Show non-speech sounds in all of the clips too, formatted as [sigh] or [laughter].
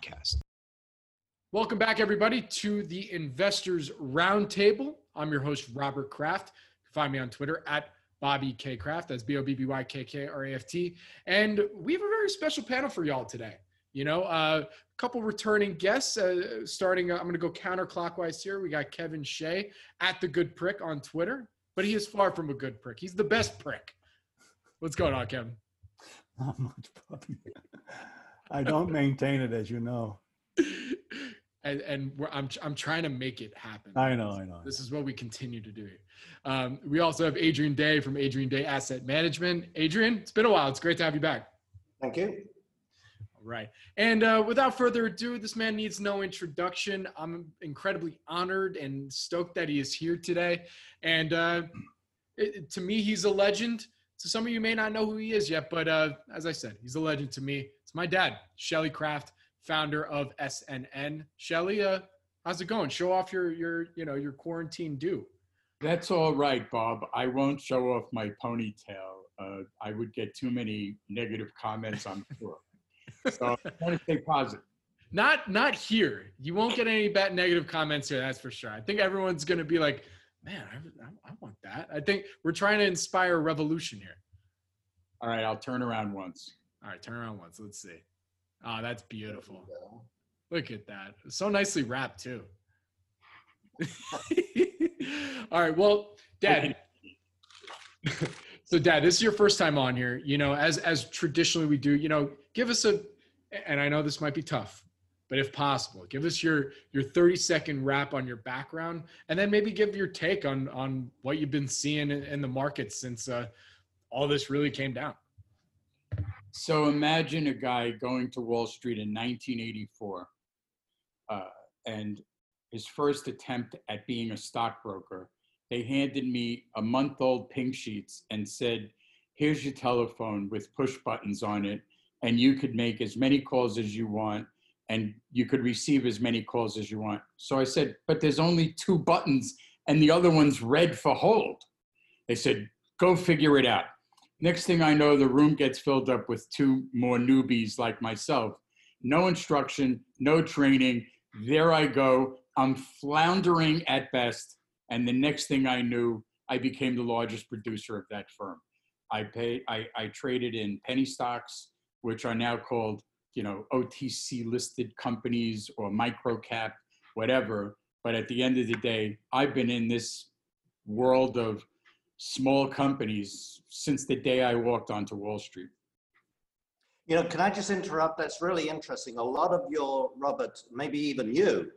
podcast. Welcome back, everybody, to the Investors Roundtable. I'm your host, Robert Kraft. You can find me on Twitter at Bobby K Kraft. That's B O B B Y K K R A F T. And we have a very special panel for y'all today. You know, uh, a couple returning guests. Uh, starting, uh, I'm going to go counterclockwise here. We got Kevin Shea at the Good Prick on Twitter, but he is far from a good prick. He's the best prick. What's going on, Kevin? Not much, Bobby. [laughs] I don't maintain it, as you know. [laughs] And, and I'm I'm trying to make it happen. I know, I know. This is what we continue to do. Um, we also have Adrian Day from Adrian Day Asset Management. Adrian, it's been a while. It's great to have you back. Thank you. All right. And uh, without further ado, this man needs no introduction. I'm incredibly honored and stoked that he is here today. And uh, it, to me, he's a legend. So some of you may not know who he is yet, but uh, as I said, he's a legend to me. It's my dad, Shelly Kraft, founder of SNN. Shelly, uh, how's it going? Show off your your you know your quarantine do. That's all right, Bob. I won't show off my ponytail. Uh, I would get too many negative comments, I'm sure. [laughs] so I want to stay positive. Not not here. You won't get any bad negative comments here. That's for sure. I think everyone's gonna be like, man, I, I, I want that. I think we're trying to inspire a revolution here. All right, I'll turn around once. All right, turn around once. Let's see. Oh, that's beautiful. Look at that. So nicely wrapped too. [laughs] All right. Well, Dad. [laughs] so, Dad, this is your first time on here. You know, as as traditionally we do. You know, give us a, and I know this might be tough, but if possible, give us your your 30 second wrap on your background, and then maybe give your take on on what you've been seeing in, in the market since uh, all this really came down. So imagine a guy going to Wall Street in 1984 uh, and his first attempt at being a stockbroker. They handed me a month old pink sheets and said, Here's your telephone with push buttons on it, and you could make as many calls as you want and you could receive as many calls as you want. So I said, But there's only two buttons and the other one's red for hold. They said, Go figure it out. Next thing I know, the room gets filled up with two more newbies like myself. No instruction, no training. There I go. I'm floundering at best. And the next thing I knew, I became the largest producer of that firm. I pay, I, I traded in penny stocks, which are now called, you know, OTC listed companies or micro cap, whatever. But at the end of the day, I've been in this world of small companies since the day I walked onto Wall Street. You know, can I just interrupt? That's really interesting. A lot of your, Robert, maybe even you,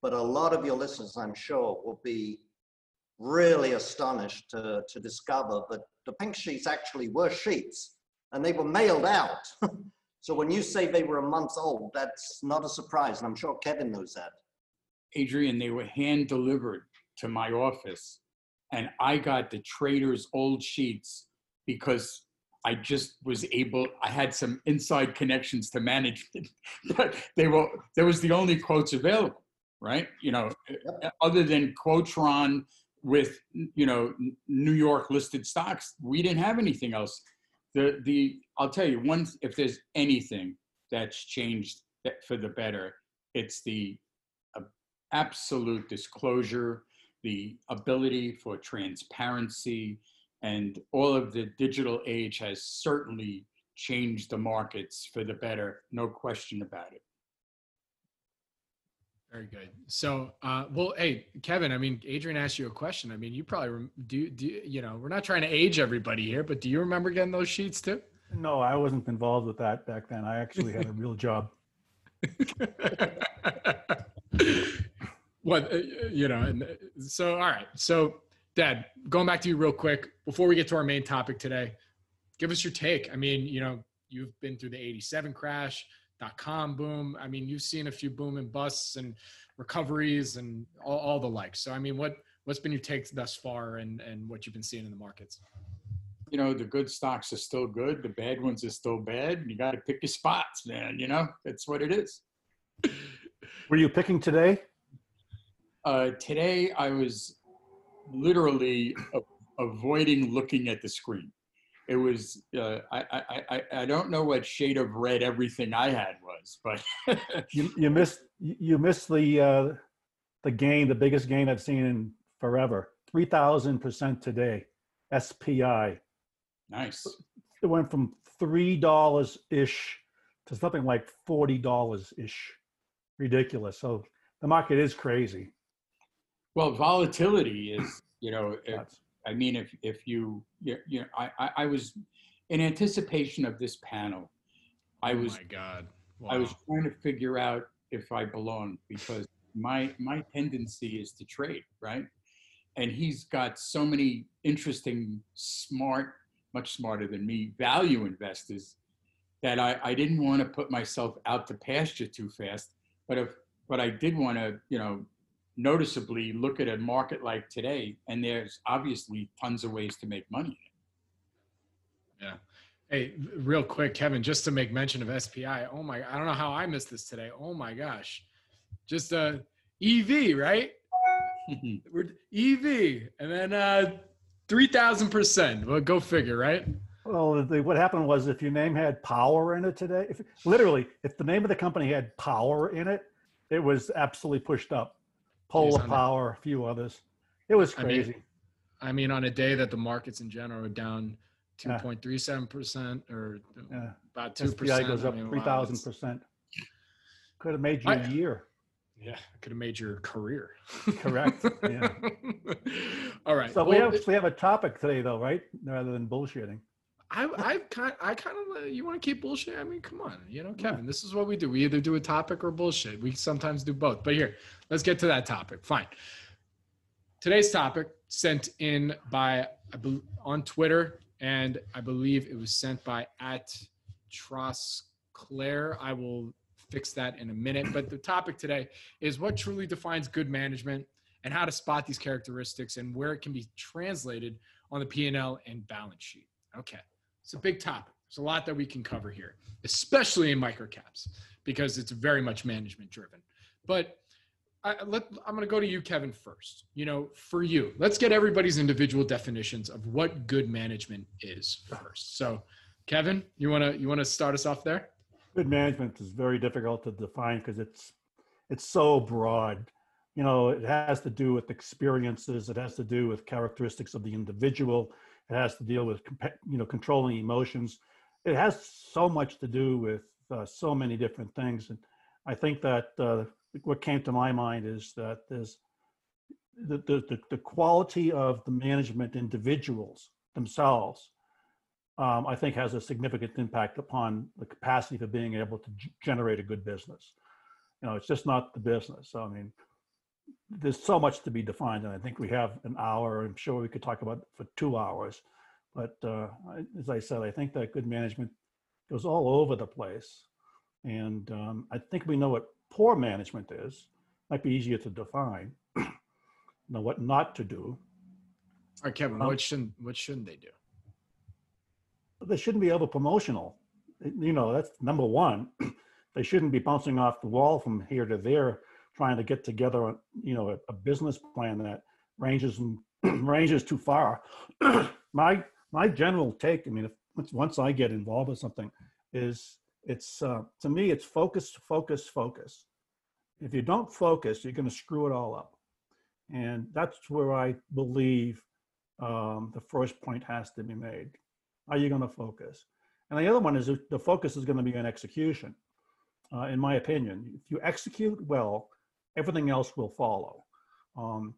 but a lot of your listeners, I'm sure, will be really astonished to, to discover that the pink sheets actually were sheets and they were mailed out. [laughs] so when you say they were a month old, that's not a surprise. And I'm sure Kevin knows that. Adrian, they were hand delivered to my office and I got the trader's old sheets because I just was able. I had some inside connections to management, [laughs] but they were there was the only quotes available, right? You know, other than Quotron with you know New York listed stocks, we didn't have anything else. The the I'll tell you one if there's anything that's changed for the better, it's the uh, absolute disclosure the ability for transparency and all of the digital age has certainly changed the markets for the better, no question about it. Very good. So, uh, well, hey, Kevin. I mean, Adrian asked you a question. I mean, you probably do. Do you know? We're not trying to age everybody here, but do you remember getting those sheets too? No, I wasn't involved with that back then. I actually had a real job. [laughs] what uh, you know and uh, so all right so dad going back to you real quick before we get to our main topic today give us your take i mean you know you've been through the 87 crash dot com boom. I mean, you've seen a few boom and busts and recoveries and all, all the like. So, I mean, what what's been your take thus far, and and what you've been seeing in the markets? You know, the good stocks are still good. The bad ones are still bad. You got to pick your spots, man. You know, that's what it is. Were you picking today? Uh, today, I was literally a- avoiding looking at the screen. It was uh, I, I I I don't know what shade of red everything I had was, but [laughs] You, you missed you missed the uh, the gain, the biggest gain I've seen in forever. Three thousand percent today. SPI. nice. It went from three dollars ish to something like forty dollars ish. Ridiculous. So the market is crazy. Well, volatility is [clears throat] you know if, I mean, if if you you know, I, I was in anticipation of this panel, I oh was oh my god. I was trying to figure out if I belong because my my tendency is to trade, right? And he's got so many interesting, smart, much smarter than me, value investors that I, I didn't want to put myself out to pasture too fast. But if but I did want to, you know, noticeably look at a market like today, and there's obviously tons of ways to make money. Yeah. Hey, real quick, Kevin, just to make mention of SPI. Oh my, I don't know how I missed this today. Oh my gosh. Just uh EV, right? [laughs] We're EV. And then uh 3000%. Well, go figure, right? Well, the, what happened was if your name had power in it today, if, literally, if the name of the company had power in it, it was absolutely pushed up. Polar. Power, a few others. It was I mean, crazy. I mean, on a day that the markets in general are down 2.37% or yeah. about 2%. SPI goes I up mean, wow, three thousand it's- percent. Could have made you I- a year. Yeah, could have made your career. Correct, yeah. [laughs] All right. So we well, have we have a topic today, though, right? Rather than bullshitting. I, I kind, I kind of, you want to keep bullshit? I mean, come on, you know, Kevin. This is what we do. We either do a topic or bullshit. We sometimes do both. But here, let's get to that topic. Fine. Today's topic sent in by on Twitter, and I believe it was sent by at Trosclair. I will fix that in a minute. But the topic today is what truly defines good management and how to spot these characteristics and where it can be translated on the P&L and balance sheet. Okay. It's a big topic. There's a lot that we can cover here, especially in microcaps, because it's very much management driven. But I, I'm going to go to you, Kevin, first. You know, for you, let's get everybody's individual definitions of what good management is first. So, Kevin, you want to you want to start us off there? Good management is very difficult to define because it's it's so broad. You know, it has to do with experiences. It has to do with characteristics of the individual. It has to deal with you know controlling emotions. It has so much to do with uh, so many different things. And I think that uh, what came to my mind is that there's the, the, the, quality of the management individuals themselves um, I think has a significant impact upon the capacity for being able to g- generate a good business. You know, it's just not the business. So, I mean, there's so much to be defined, and I think we have an hour. I'm sure we could talk about it for two hours, but uh, I, as I said, I think that good management goes all over the place, and um, I think we know what poor management is. Might be easier to define. [clears throat] know what not to do. All right, Kevin, Um, what shouldn't what shouldn't they do? they shouldn't be over promotional. You know, that's number one. [clears throat] they shouldn't be bouncing off the wall from here to there, trying to get together, a, you know, a, a business plan that ranges [clears throat] ranges too far. [clears throat] my my general take, I mean, if once- once I get involved with something, is it's uh, to me it's focus, focus, focus. If you don't focus, you're going to screw it all up, and that's where I believe um, the first point has to be made are you going to focus? And the other one is the focus is going to be on execution. Uh, in my opinion, if you execute well, everything else will follow. Um,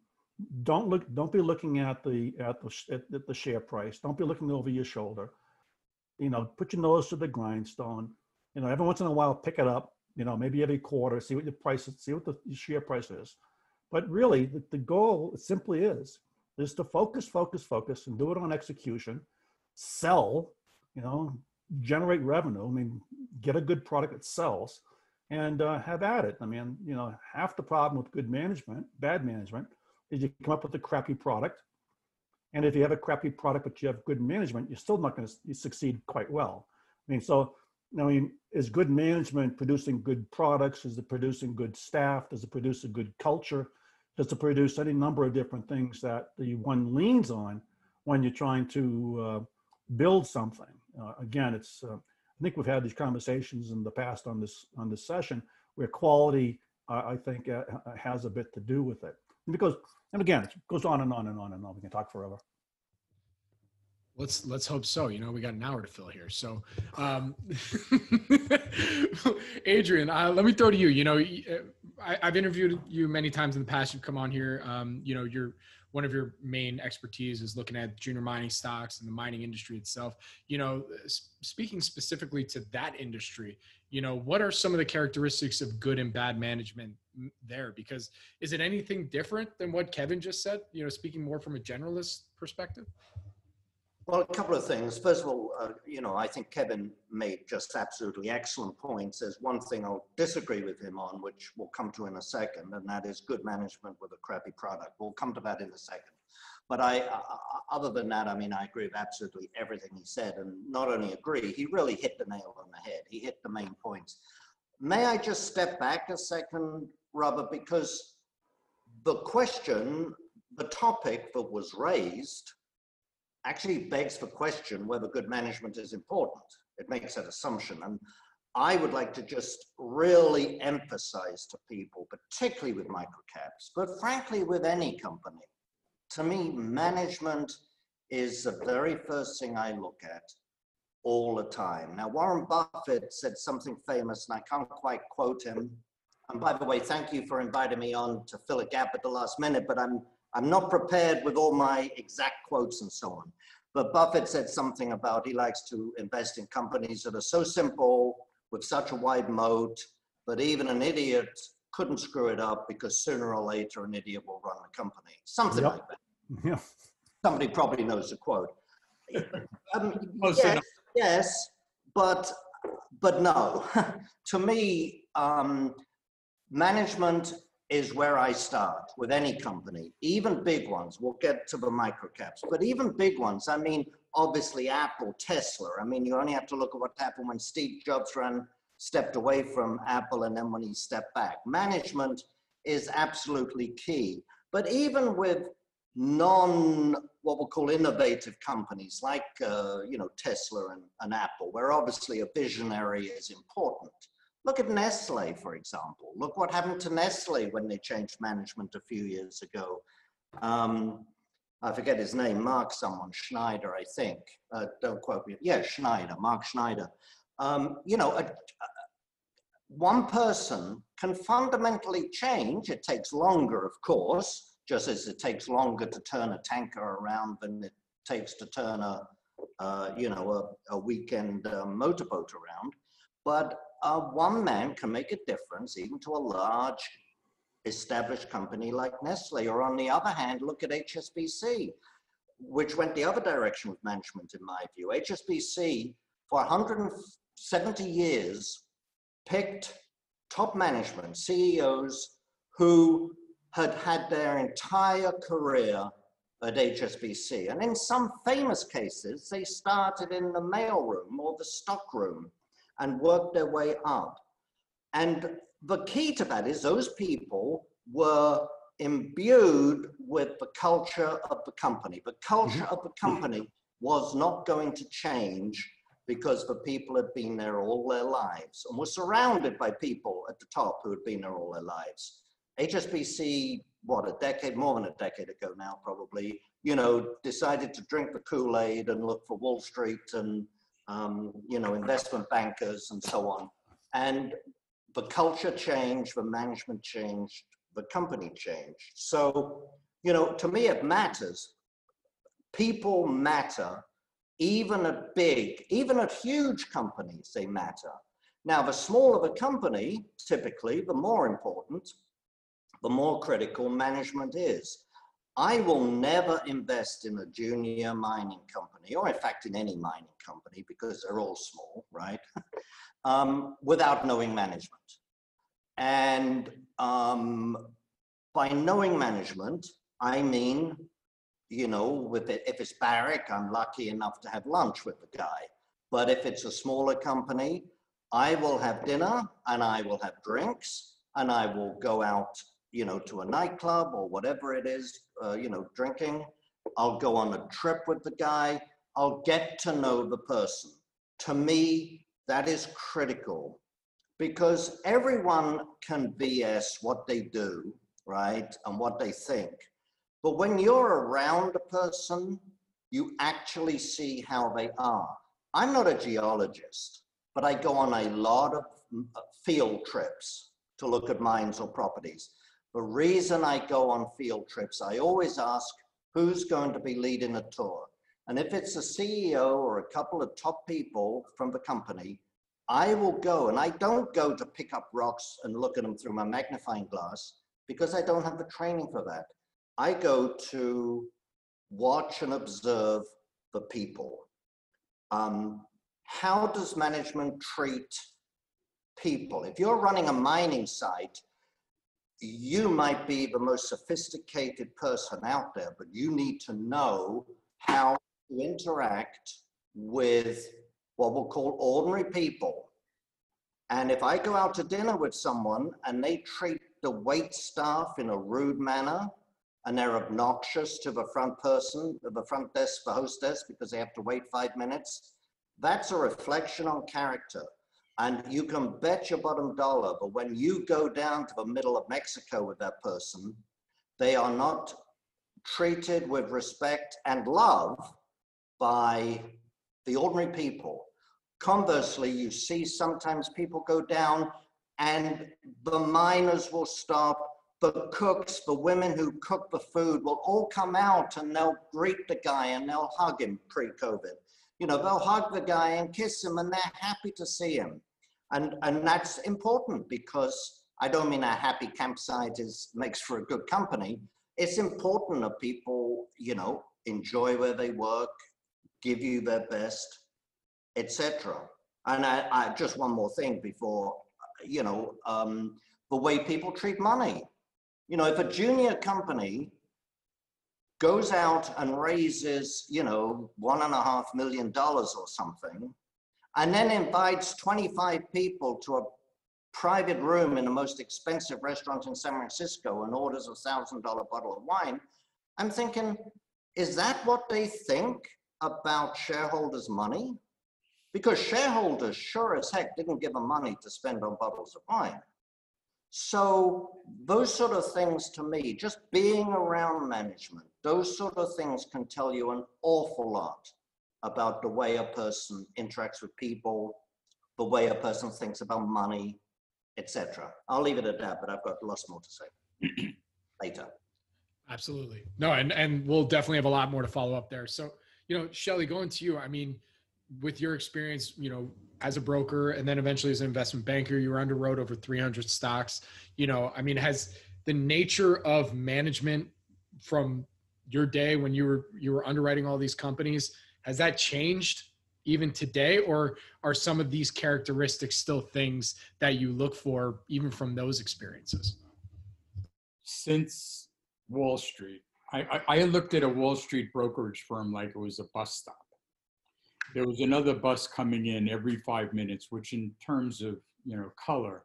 don't look. Don't be looking at the at the at the- the share price. Don't be looking over your shoulder. You know, put your nose to the grindstone. You know, every once in a while, pick it up. You know, maybe every quarter, see what your price is, see what the share price is. But really, the, the goal simply is is to focus, focus, focus, and do it on execution sell, you know, generate revenue. I mean, get a good product that sells and uh, have at it. I mean, you know, half the problem with good management, bad management, is you come up with a crappy product. And if you have a crappy product, but you have good management, you're still not going to succeed quite well. I mean, so, I mean, is good management producing good products? Is it producing good staff? Does it produce a good culture? Does it produce any number of different things that the one leans on when you're trying to uh, build something? Uh, again, it's uh, I think we've had these conversations in the past on this on this session where quality, uh, I think, uh, uh, has a bit to do with it. And because, and again, it goes on and on and on and on. We can talk forever. Let's let's hope so. You know, we got an hour to fill here. So, um, [laughs] Adrian, uh, let me throw to you. You know, I, have interviewed you many times in the past. You've come on here. Um, you know, you're one of your main expertise is looking at junior mining stocks and the mining industry itself. You know, speaking specifically to that industry, you know, what are some of the characteristics of good and bad management there? Because is it anything different than what Kevin just said? You know, speaking more from a generalist perspective. Well, a couple of things. First of all, uh, you know, I think Kevin made just absolutely excellent points. There's one thing I'll disagree with him on, which we'll come to in a second, and that is good management with a crappy product. We'll come to that in a second. But I, uh, other than that, I mean, I agree with absolutely everything he said, and not only agree, he really hit the nail on the head. He hit the main points. May I just step back a second, Robert, because the question, the topic that was raised actually begs the question whether good management is important. It makes that assumption. And I would like to just really emphasize to people, particularly with microcaps, but frankly with any company, to me, management is the very first thing I look at all the time. Now, Warren Buffett said something famous, and I can't quite quote him. And by the way, thank you for inviting me on to fill a gap at the last minute, but I'm I'm not prepared with all my exact quotes and so on. But Buffett said something about he likes to invest in companies that are so simple with such a wide moat, but even an idiot couldn't screw it up because sooner or later an idiot will run the company. Something yep. like that. [laughs] Yeah. Somebody probably knows the quote. Um, yes, yes, but but no. [laughs] to me, um, management is where I start with any company, even big ones. We'll get to the microcaps, but even big ones. I mean, obviously Apple, Tesla. I mean, you only have to look at what happened when Steve Jobs ran, stepped away from Apple and then when he stepped back. Management is absolutely key. But even with non, what we'll call innovative companies like, uh, you know, Tesla and, and Apple, where obviously a visionary is important Look at Nestle, for example. Look what happened to Nestle when they changed management a few years ago. Um, I forget his name, Mark someone, Schneider, I think. Uh, don't quote me. Yeah, Schneider, Mark Schneider. Um, you know, a, a, one person can fundamentally change. It takes longer, of course, just as it takes longer to turn a tanker around than it takes to turn a, uh, you know, a, a weekend uh, motorboat around. But uh, one man can make a difference even to a large established company like Nestle. Or on the other hand, look at HSBC, which went the other direction with management in my view. HSBC for 170 years picked top management, CEOs who had had their entire career at HSBC. And in some famous cases, they started in the mailroom or the stockroom and work their way up. And the key to that is those people were imbued with the culture of the company. The culture of the mm-hmm. company was not going to change because the people had been there all their lives and were surrounded by people at the top who had been there all their lives. HSBC, what, a decade, more than a decade ago now, probably, you know, decided to drink the Kool Aid and look for Wall Street and um, you know, investment bankers and so on. And the culture changed, the management changed, the company changed. So, you know, to me, it matters. People matter, even at big, even at huge companies, they matter. Now, the smaller the company, typically, the more important, the more critical management is. I will never invest in a junior mining company, or in fact, in any mining company, because they're all small, right? [laughs] um, without knowing management. And um, by knowing management, I mean, you know, with it, if it's Barrick, I'm lucky enough to have lunch with the guy. But if it's a smaller company, I will have dinner and I will have drinks and I will go out, you know, to a nightclub or whatever it is, uh, you know, drinking. I'll go on a trip with the guy. I'll get to know the person. To me, that is critical because everyone can BS what they do, right? And what they think. But when you're around a person, you actually see how they are. I'm not a geologist, but I go on a lot of uh, field trips to look at mines or properties. The reason I go on field trips, I always ask who's going to be leading a tour. And if it's a CEO or a couple of top people from the company, I will go and I don't go to pick up rocks and look at them through my magnifying glass because I don't have the training for that. I go to watch and observe the people. Um, how does management treat people? If you're running a mining site, you might be the most sophisticated person out there, but you need to know how to interact with what we'll call ordinary people. And if I go out to dinner with someone and they treat the wait staff in a rude manner, and they're obnoxious to the front person, the front desk, the hostess, because they have to wait five minutes, that's a reflection on character. And you can bet your bottom dollar, but when you go down to the middle of Mexico with that person, they are not treated with respect and love by the ordinary people. Conversely, you see sometimes people go down and the miners will stop the cooks, the women who cook the food will all come out and they'll greet the guy and they'll hug him pre-COVID. You know, they'll hug the guy and kiss him and they're happy to see him. And, and that's important because I don't mean a happy campsite is makes for a good company. It's important that people, you know, enjoy where they work, give you their best, etc. And I, I, just one more thing before, you know, um, the way people treat money. You know, if a junior company goes out and raises, you know, one and a half million dollars or something, and then invites 25 people to a private room in the most expensive restaurant in San Francisco and orders a thousand dollar bottle of wine, I'm thinking, is that what they think about shareholders' money? Because shareholders sure as heck didn't give them money to spend on bottles of wine. So those sort of things to me, just being around management, those sort of things can tell you an awful lot about the way a person interacts with people, the way a person thinks about money, etc. I'll leave it at that, but I've got lots more to say [clears throat] later. Absolutely. No, and and we'll definitely have a lot more to follow up there. So, you know, Shelly, going to you, I mean, with your experience, you know, as a broker and then eventually as an investment banker you were underwrote over 300 stocks you know i mean has the nature of management from your day when you were you were underwriting all these companies has that changed even today or are some of these characteristics still things that you look for even from those experiences since wall street I, I, I looked at a wall street brokerage firm like it was a bus stop there was another bus coming in every five minutes, which in terms of, you know, color,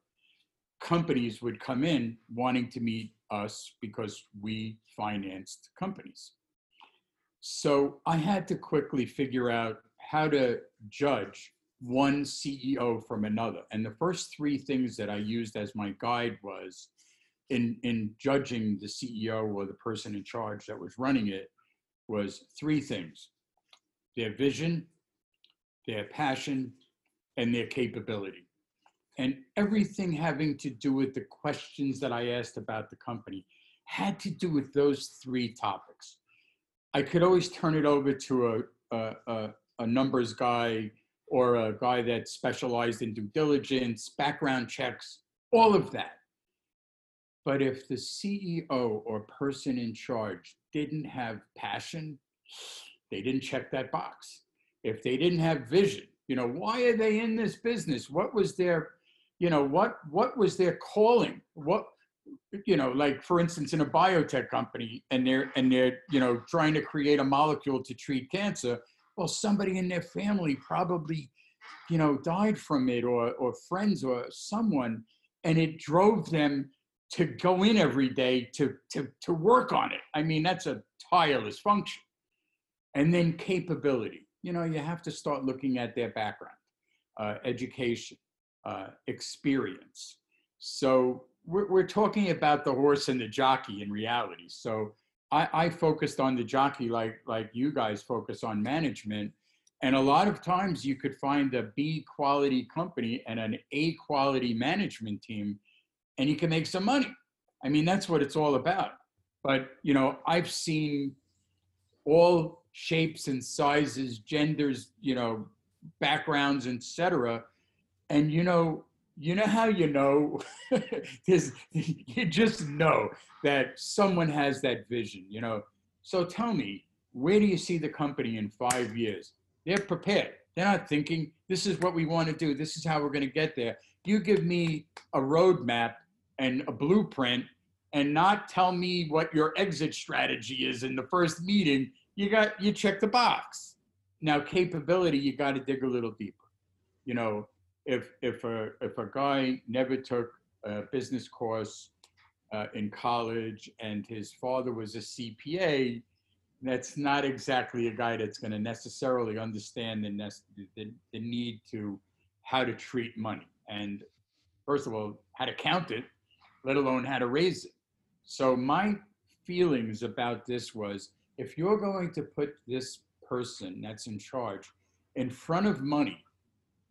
companies would come in wanting to meet us because we financed companies. So I had to quickly figure out how to judge one CEO from another. And the first three things that I used as my guide was in, in judging the CEO or the person in charge that was running it was three things. Their vision, their passion, and their capability. And everything having to do with the questions that I asked about the company had to do with those three topics. I could always turn it over to a, a, a, a numbers guy or a guy that specialized in due diligence, background checks, all of that. But if the CEO or person in charge didn't have passion, they didn't check that box. If they didn't have vision, you know, why are they in this business? What was their, you know, what what was their calling? What you know, like for instance, in a biotech company, and they're and they're you know trying to create a molecule to treat cancer. Well, somebody in their family probably, you know, died from it, or or friends, or someone, and it drove them to go in every day to to to work on it. I mean, that's a tireless function. And then capability. You know, you have to start looking at their background, uh, education, uh, experience. So we're, we're talking about the horse and the jockey in reality. So I, I focused on the jockey like like you guys focus on management. And a lot of times you could find a B quality company and an A quality management team, and you can make some money. I mean, that's what it's all about. But you know, I've seen all shapes and sizes, genders, you know, backgrounds, etc. And you know, you know how you know [laughs] you just know that someone has that vision you know? So tell me where do you see the company in five years? They're prepared. They're not thinking this is what we want to do. This is how we're going to get there. You give me a roadmap and a blueprint and not tell me what your exit strategy is in the first meeting you got you check the box. Now capability you got to dig a little deeper you know if if a if a guy never took a business course uh, in college and his father was a CPA, that's not exactly a guy that's going to necessarily understand the, the the need to how to treat money and first of all how to count it, let alone how to raise it. So my feelings about this was if you're going to put this person that's in charge in front of money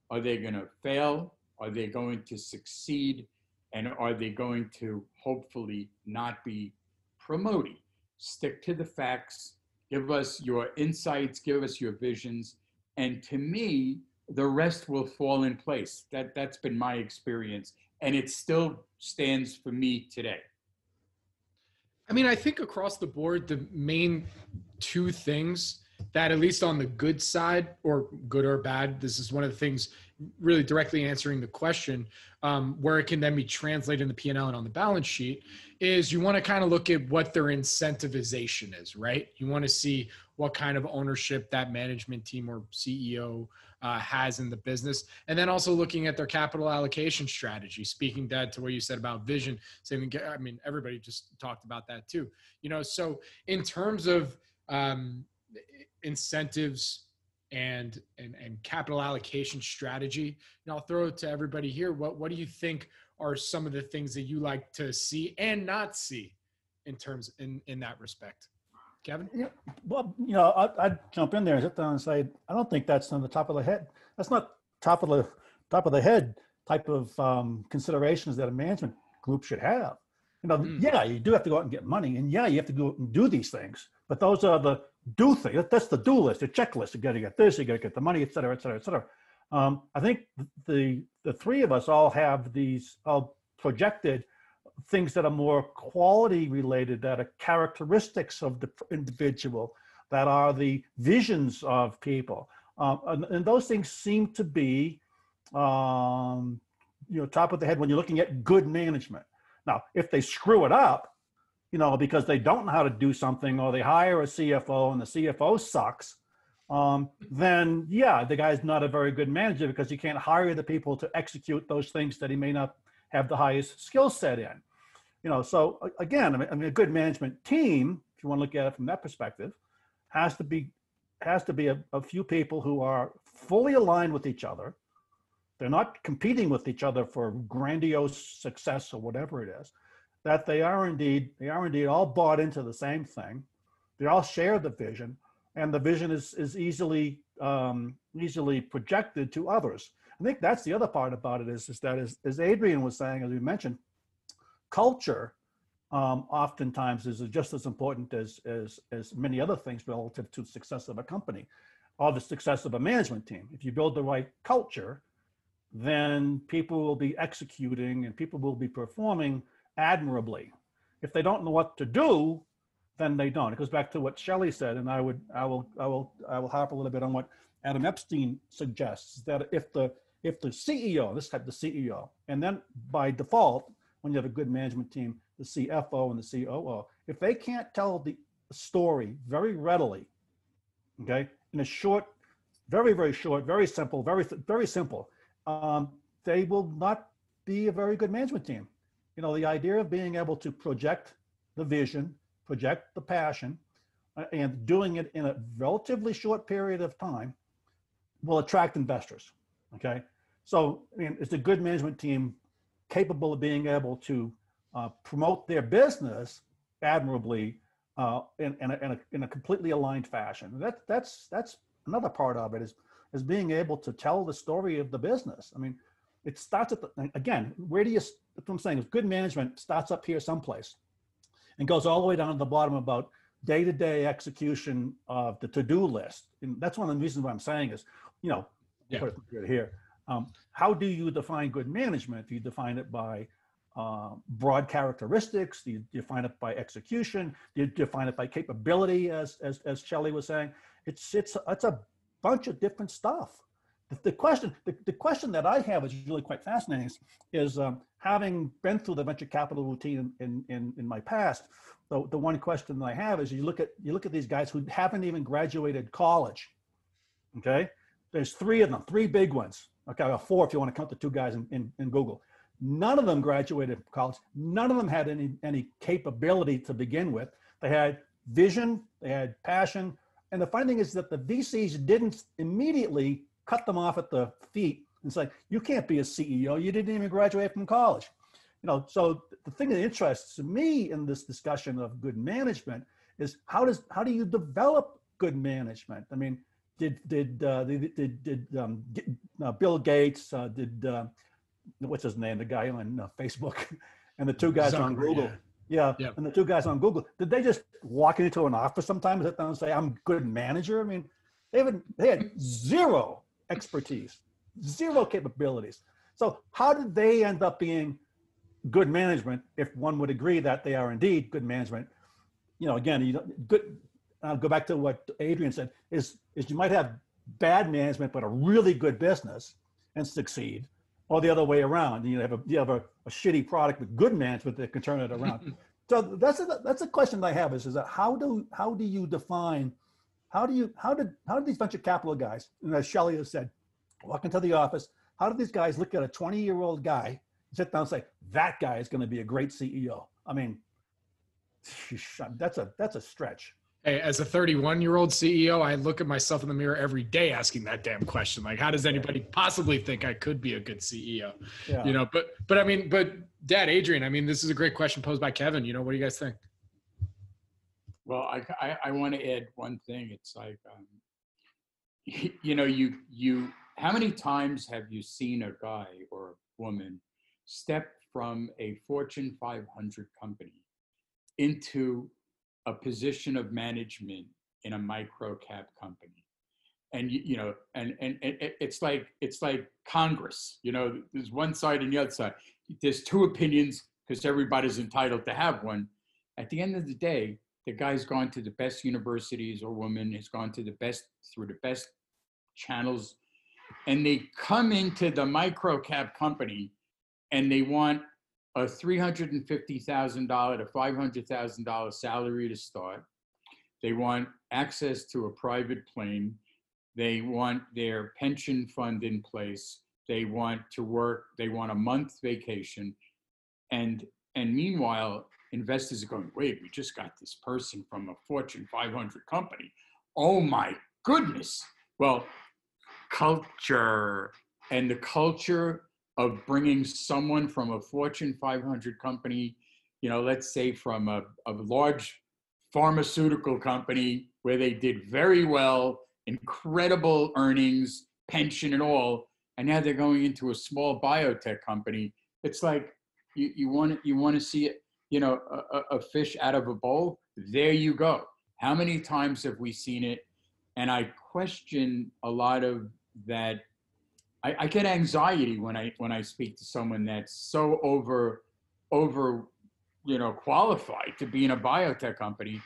are they going to fail? Are they going to succeed? And are they going to hopefully not be promoting? Stick to the facts, give us your insights, give us your visions. And to me, the rest will fall in place. That, that's been my experience. And it still stands for me today. I mean, I think across the board, the main two things that at least on the good side or good or bad this is one of the things really directly answering the question um, where it can then be translated in the p&l and on the balance sheet is you want to kind of look at what their incentivization is right? You want to see what kind of ownership that management team or ceo uh, has in the business and then also looking at their capital allocation strategy speaking that to what you said about vision saving i mean everybody just talked about that too you know? So in terms of um, incentives and and and capital allocation strategy. And I'll throw it to everybody here. What what do you think are some of the things that you like to see and not see in terms in in that respect? Kevin? Yeah, well, you know, I, I'd jump in there and sit down and say, I don't think that's on the top of the head. That's not top of the top of the head type of um, considerations that a management group should have. You know, mm. yeah, you do have to go out and get money, and yeah, you have to go and do these things. But those are the do thing. That's the do list, the checklist. You got to get this, you got to get the money, et cetera, et cetera, et cetera. Um, I think the the three of us all have these all projected things that are more quality related, that are characteristics of the individual, that are the visions of people, um, and, and, those things seem to be, um, you know, top of the head when you're looking at good management. Now, if they screw it up, you know, because they don't know how to do something or they hire a CFO and the CFO sucks, um, then yeah, the guy's not a very good manager because he can't hire the people to execute those things that he may not have the highest skill set in. You know, so again, I mean, a good management team, if you want to look at it from that perspective, has to be has to be a, a few people who are fully aligned with each other. They're not competing with each other for grandiose success or whatever it is that they are indeed they are indeed all bought into the same thing. They all share the vision, and the vision is is easily um, easily projected to others. I think that's the other part about it is is that as, as Adrian was saying, as we mentioned, culture um, oftentimes is just as important as as as many other things relative to success of a company or the success of a management team. If you build the right culture, then people will be executing and people will be performing admirably. If they don't know what to do, then they don't. It goes back to what Shelly said, and I would, I will, I will, I will harp a little bit on what Adam Epstein suggests that if the if the CEO, this type the CEO, and then by default, when you have a good management team, the CFO and the COO, if they can't tell the story very readily, okay, in a short, very very short, very simple, very very simple, um, they will not be a very good management team. You know, the idea of being able to project the vision, project the passion, uh, and doing it in a relatively short period of time will attract investors. Okay. So, I mean, it's a good management team capable of being able to uh, promote their business admirably uh, in, in, a, in, a, in a completely aligned fashion. That, that's, that's another part of it is, is being able to tell the story of the business. I mean, it starts at the, again, where do you, that's what I'm saying, is good management starts up here someplace and goes all the way down to the bottom about day-to-day execution of the to-do list. And that's one of the reasons why I'm saying is, you know, Yeah. put it here. Um, how do you define good management? Do you define it by uh, broad characteristics? Do you define it by execution? Do you define it by capability, as as as Shelly was saying? It's it's it's a bunch of different stuff. The, the question the, the question that I have is really quite fascinating. Is, is um, having been through the venture capital routine in in in my past, the, the one question that I have is you look at you look at these guys who haven't even graduated college. Okay, there's three of them, three big ones. Okay, well, four if you want to count the two guys in, in, in Google. None of them graduated college. None of them had any any capability to begin with. They had vision, they had passion, and the funny thing is that the VCs didn't immediately cut them off at the feet and say, "You can't be a CEO. You didn't even graduate from college." You know, so the thing that interests me in this discussion of good management is how does how do you develop good management? I mean, did did uh, did did, did um, uh, Bill Gates uh, did uh, what's his name the guy on uh, Facebook [laughs] and the two guys on Google yeah. Yeah. and the two guys on Google did they just walk into an office sometimes and say I'm a good manager I mean they haven't they had zero expertise zero capabilities. So how did they end up being good management if one would agree that they are indeed good management? You know again you don't good I'll go back to what Adrian said is is you might have bad management but a really good business and succeed or the other way around. You have a you have a, a shitty product with good management that can turn it around. [laughs] So that's a that's a question i have is is that how do how do you define how do you how did how did these venture capital guys and as Shelly has said walk into the office how do these guys look at a 20 year old guy sit down and say that guy is going to be a great ceo i mean that's a that's a stretch Hey, as a 31 year old CEO, I look at myself in the mirror every day asking that damn question. Like, how does anybody possibly think I could be a good CEO? yeah You know, but, but I mean, but dad, Adrian, I mean, this is a great question posed by Kevin. You know, what do you guys think? Well, I, I, I want to add one thing. It's like, um, you know, you, you, how many times have you seen a guy or a woman step from a Fortune 500 company into a position of management in a micro cap company? And you, know, and, and and it's like it's like Congress. You know, there's one side and the other side. There's two opinions because everybody's entitled to have one. At the end of the day, the guy's gone to the best universities or woman has gone to the best through the best channels and they come into the micro cap company and they want a $350,000 to $500,000 salary to start. They want access to a private plane. They want their pension fund in place. They want to work, they want a month vacation. And and meanwhile, investors are going, wait, we just got this person from a Fortune 500 company. Oh my goodness. Well, culture and the culture of bringing someone from a Fortune 500 company, you know, let's say from a, a large pharmaceutical company where they did very well, incredible earnings, pension and all, and now they're going into a small biotech company. It's like you, you want you want to see it, you know, a, a- fish out of a bowl. There you go. How many times have we seen it? And I question a lot of that. I, I get anxiety when I when I speak to someone that's so over over you know qualified to be in a biotech company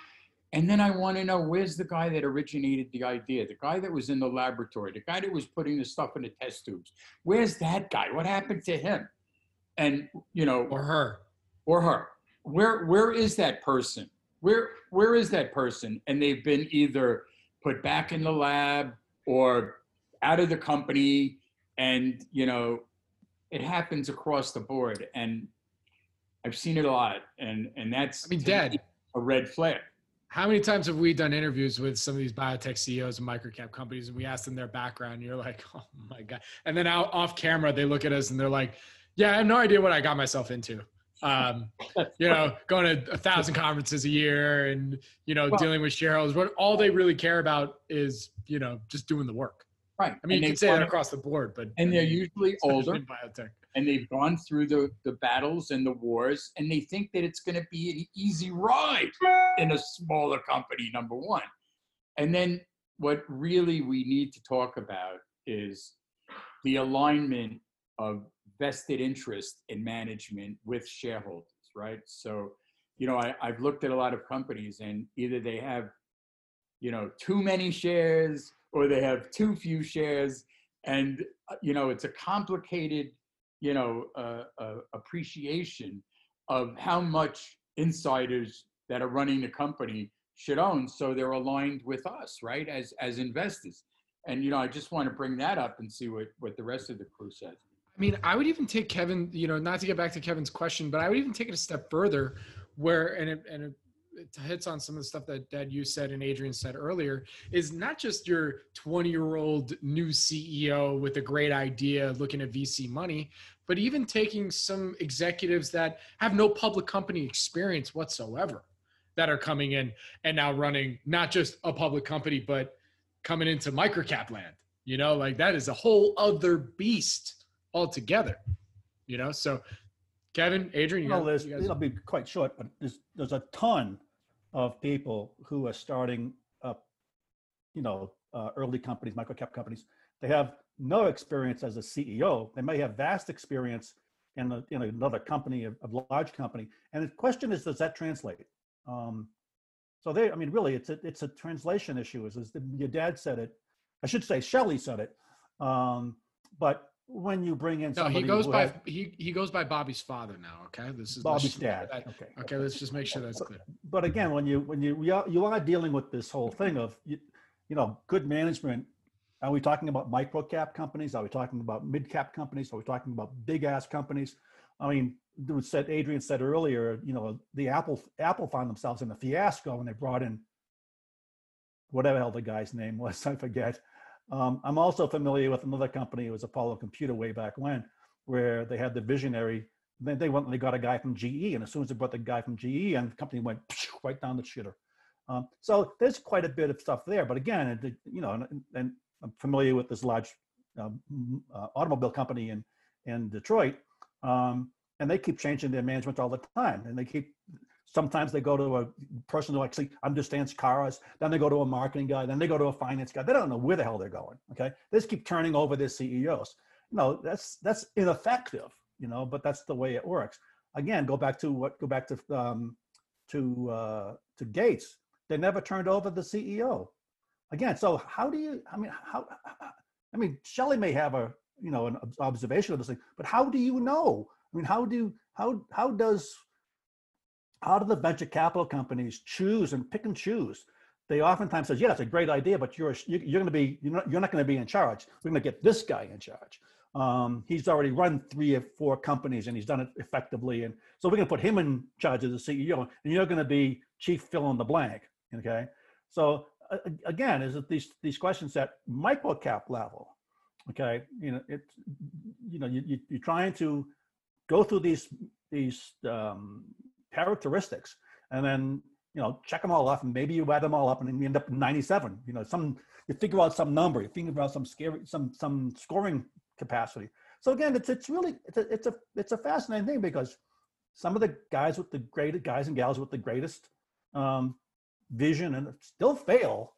And then I want to know where's the guy that originated the idea, the guy that was in the laboratory, the guy that was putting the stuff in the test tubes. Where's that guy? What happened to him? And you know, Or her. or her. Where where is that person? Where where is that person? And they've been either put back in the lab or out of the company, and you know, it happens across the board. And I've seen it a lot, and and that's I mean, Dad. me, a red flag. How many times have we done interviews with some of these biotech CEOs and microcap companies and we ask them their background and you're like, [laughs] oh my God. And then out off camera, they look at us and they're like, yeah, I have no idea what I got myself into. Um, you know, going to a thousand conferences a year and, you know, Well- dealing with shareholders. What all they really care about is, you know, just doing the work. Right. I mean, and you can say that across the board, but and they're usually older in biotech. and they've gone through the, the battles and the wars and they think that it's going to be an easy ride in a smaller company number one and then what really we need to talk about is the alignment of vested interest in management with shareholders right? So you know I, i've looked at a lot of companies and either they have you know too many shares or they have too few shares. And uh, you know it's a complicated you know uh, uh, appreciation of how much insiders that are running the company should own. So they're aligned with us right as as investors. And you know i just want to bring that up and see what what the rest of the crew says I mean, I would even take Kevin, you know, not to get back to Kevin's question, but I would even take it a step further where, and it, and it, it hits on some of the stuff that, that you said and Adrian said earlier, is not just your 20 year old new CEO with a great idea looking at VC money, but even taking some executives that have no public company experience whatsoever that are coming in and now running not just a public company, but coming into microcap land. You know, like that is a whole other beast altogether. You know, so Kevin, Adrian, you, Well, got- there's, guys- it'll be quite short, but there's, there's a ton of people who are starting up, you know, uh, early companies, microcap companies. They have no experience as a CEO. They may have vast experience in, a, in another company, a, a large company. And the question is, does that translate? Um, so they, I mean, really, it's a, it's a translation issue. Is, is the, your dad said it? I should say Shelly said it. Um, but when you bring in no, he goes by has he he goes by Bobby's father now. Okay, this is Bobby's dad. that- Okay. okay, let's just make sure that's clear. but again, when you when you are, you are dealing with this whole thing of you, you know good management. Are we talking about micro cap companies? Are we talking about mid cap companies? Are we talking about big ass companies? I mean, said Adrian said earlier. You know, the Apple Apple found themselves in a fiasco when they brought in whatever hell the guy's name was. [laughs] I forget. Um, I'm also familiar with another company. It was Apollo Computer way back when, where they had the visionary then they went and they got a guy from GE, and as soon as they brought the guy from GE, and the company went [laughs] right down the shitter. Um, so there's quite a bit of stuff there. But again, you know, and, and I'm familiar with this large um, uh, automobile company in in Detroit, um, and they keep changing their management all the time, and they keep. Sometimes they go to a person who actually understands cars. Then they go to a marketing guy. Then they go to a finance guy. They don't know where the hell they're going. Okay, they just keep turning over their CEOs. No, that's that's ineffective you know but that's the way it works again go back to what go back to um, to uh, to gates they never turned over the ceo again so how do you i mean how i mean shelly may have a you know an observation of this thing but how do you know i mean how do how how does how do the venture capital companies choose and pick and choose they oftentimes says yeah it's a great idea but you're you're going to be you're not, you're not going to be in charge we're going to get this guy in charge um, he's already run three or four companies and he's done it effectively. And so we're going to put him in charge of the CEO and you're going to be chief fill in the blank. Okay. So uh, again, is it these, these questions at micro cap level? Okay. You know, it's, you know, you, you, you're trying to go through these, these um, characteristics and then, you know, check them all off and maybe you add them all up and then you end up 97, you know, some, you figure out some number, you figure out some scary, some, some scoring capacity. So again, it's it's really it's a it's a it's a fascinating thing because some of the guys with the greatest guys and gals with the greatest um, vision and still fail.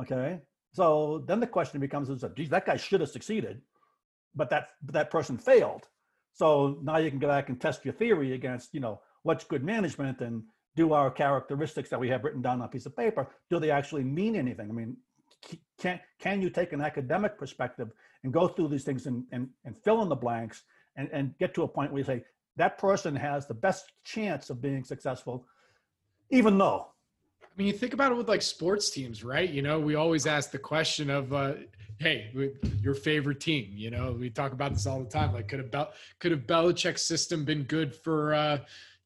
Okay, so then the question becomes: Is geez, that guy should have succeeded, but that that person failed. So now you can go back and test your theory against you know what's good management and do our characteristics that we have written down on a piece of paper, do they actually mean anything? I mean, can, can you take an academic perspective and go through these things and, and, and fill in the blanks and, and get to a point where you say, that person has the best chance of being successful, even though I mean, you think about it with like sports teams, right? You know, we always ask the question of, uh, "Hey, your favorite team?" You know, we talk about this all the time. Like, could have Bel- could have Belichick's system been good for, uh,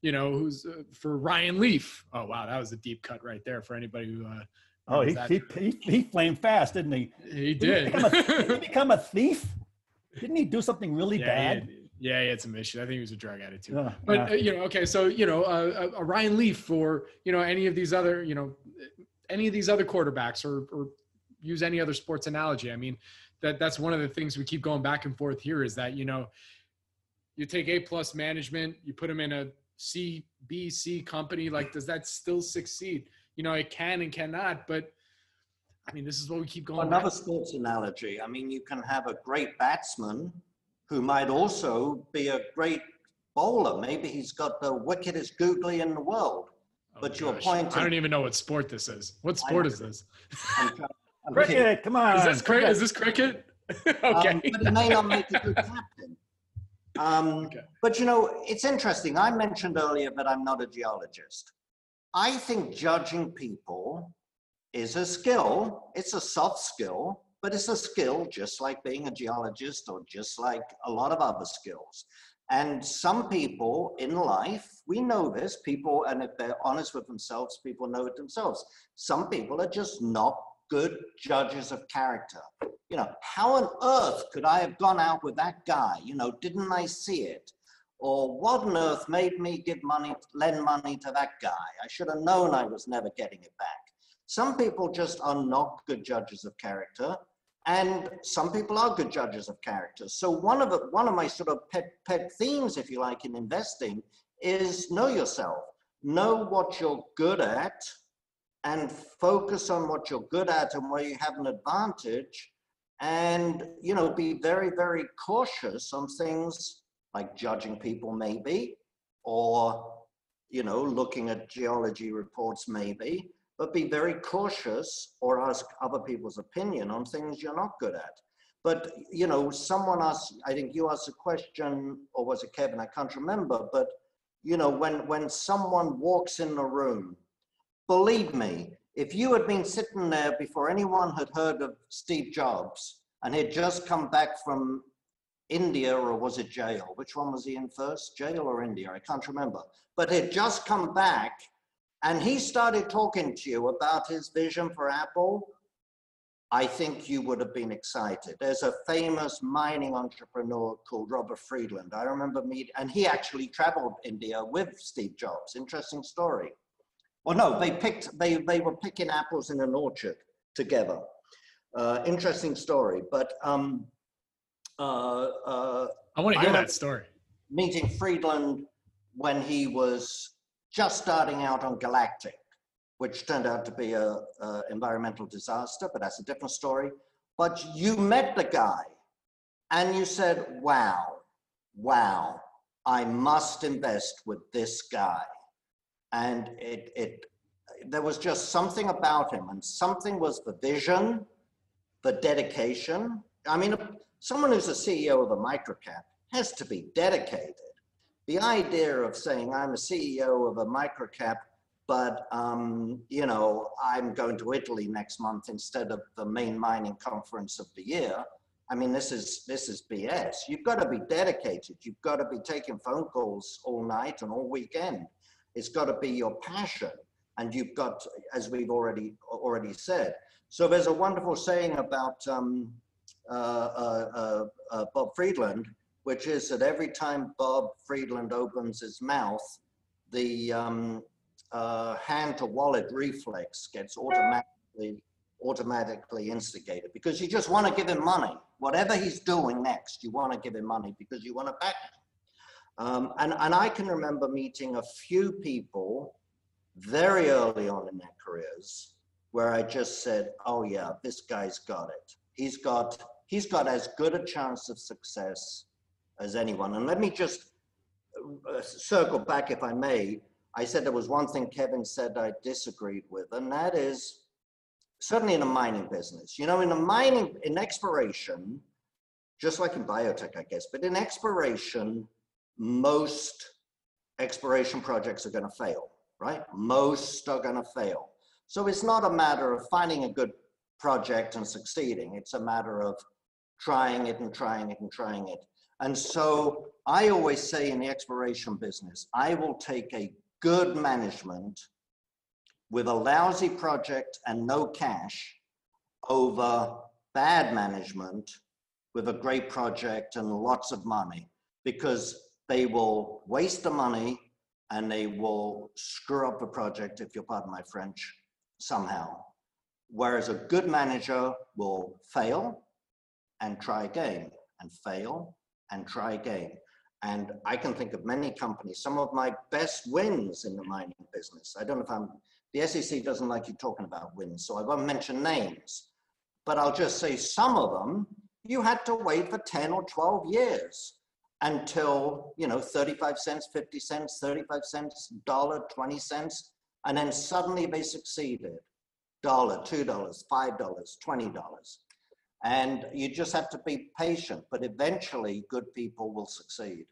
you know, who's uh, for Ryan Leaf? Oh wow, that was a deep cut right there for anybody who. Uh, oh, he, he, he, he flamed fast, didn't he? he Didn't did. he become a, [laughs] he become a thief? Didn't he do something really yeah, bad? Had, yeah, he had some issues. I think he was a drug addict too. Yeah, But uh, you know, okay, so you know, uh, a, a Ryan Leaf or you know any of these other, you know, any of these other quarterbacks, or or use any other sports analogy. I mean, that that's one of the things we keep going back and forth here is that you know, you take A plus management, you put them in a C B C company, like does that still succeed? You know, it can and cannot, but I mean, this is what we keep going. Another back- sports analogy. I mean, you can have a great batsman who might also be a great bowler. Maybe he's got the wickedest googly in the world. Oh, but your gosh. point I don't even know what sport this is. What sport is this? I'm trying- I'm kidding. Cricket, come on. Is this cricket? cricket. Is this cricket? [laughs] okay. Um, but he may not make a good captain. Um, Okay. But you know, it's interesting. I mentioned earlier that I'm not a geologist. I think judging people is a skill. It's a soft skill, but it's a skill just like being a geologist or just like a lot of other skills. And some people in life, we know this, people, and if they're honest with themselves, people know it themselves. Some people are just not good judges of character. You know, how on earth could I have gone out with that guy? You know, didn't I see it? Or what on earth made me give money, lend money to that guy? I should have known I was never getting it back. Some people just are not good judges of character, and some people are good judges of character. So one of one of my sort of pet pet themes, if you like, in investing is know yourself, know what you're good at, and focus on what you're good at and where you have an advantage, and you know be very very cautious on things like judging people maybe, or you know looking at geology reports maybe but be very cautious or ask other people's opinion on things you're not good at. But, you know, someone asked, I think you asked a question, or was it Kevin? I can't remember. But, you know, when, when someone walks in the room, believe me, if you had been sitting there before anyone had heard of Steve Jobs and had just come back from India or was it jail? Which one was he in first? Jail or India? I can't remember. But had just come back and he started talking to you about his vision for Apple, I think you would have been excited. There's a famous mining entrepreneur called Robert Friedland. I remember meeting, and he actually traveled India with Steve Jobs. Interesting story. Well, no, they picked, they, they were picking apples in an orchard together. Uh, interesting story. But um, uh, uh, I want to hear that story. meeting Friedland when he was just starting out on Galactic, which turned out to be a, a environmental disaster, but that's a different story. But you met the guy and you said, wow, wow, I must invest with this guy. And it, it, there was just something about him and something was the vision, the dedication. I mean, someone who's a CEO of a microcap has to be dedicated the idea of saying I'm a CEO of a microcap, but um, you know I'm going to Italy next month instead of the main mining conference of the year. I mean, this is this is BS. You've got to be dedicated. You've got to be taking phone calls all night and all weekend. It's got to be your passion, and you've got, as we've already already said. So there's a wonderful saying about um, uh, uh, uh, uh, Bob Friedland which is that every time Bob Friedland opens his mouth, the um, uh, hand to wallet reflex gets automatically automatically instigated because you just want to give him money. Whatever he's doing next, you want to give him money because you want to back him. Um, and, and I can remember meeting a few people very early on in their careers where I just said, oh yeah, this guy's got it. He's got, he's got as good a chance of success as anyone. And let me just uh, circle back, if I may. I said there was one thing Kevin said I disagreed with, and that is certainly in the mining business. You know, in the mining, in exploration, just like in biotech, I guess, but in exploration, most exploration projects are going to fail, right? Most are going to fail. So it's not a matter of finding a good project and succeeding. It's a matter of trying it and trying it and trying it. And so I always say in the exploration business, I will take a good management with a lousy project and no cash over bad management with a great project and lots of money because they will waste the money and they will screw up the project, if you'll pardon my French, somehow. Whereas a good manager will fail and try again and fail and try again. And I can think of many companies, some of my best wins in the mining business. I don't know if I'm, the SEC doesn't like you talking about wins, so I won't mention names. But I'll just say some of them, you had to wait for 10 or 12 years until, you know, 35 cents, 50 cents, 35 cents, dollar, 20 cents, and then suddenly they succeeded. Dollar, two dollars, five dollars, twenty dollars. And you just have to be patient, but eventually good people will succeed.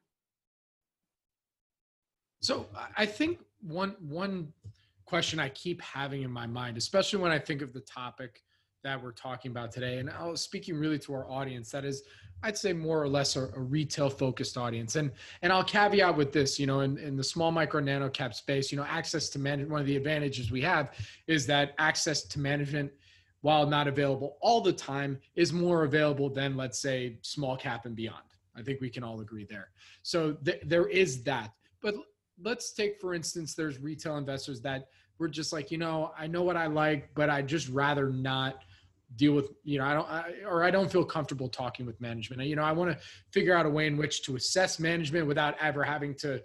So I think one one question I keep having in my mind, especially when I think of the topic that we're talking about today, and I was speaking really to our audience, that is, I'd say more or less a, a retail focused audience. And and I'll caveat with this, you know, in, in the small micro nano cap space, you know, access to manage one of the advantages we have is that access to management while not available all the time, is more available than, let's say, small cap and beyond. I think we can all agree there. So th- there is that. But let's take, for instance, there's retail investors that were just like, you know, I know what I like, but I'd just rather not deal with, you know, I don't, I, or I don't feel comfortable talking with management. You know, I want to figure out a way in which to assess management without ever having to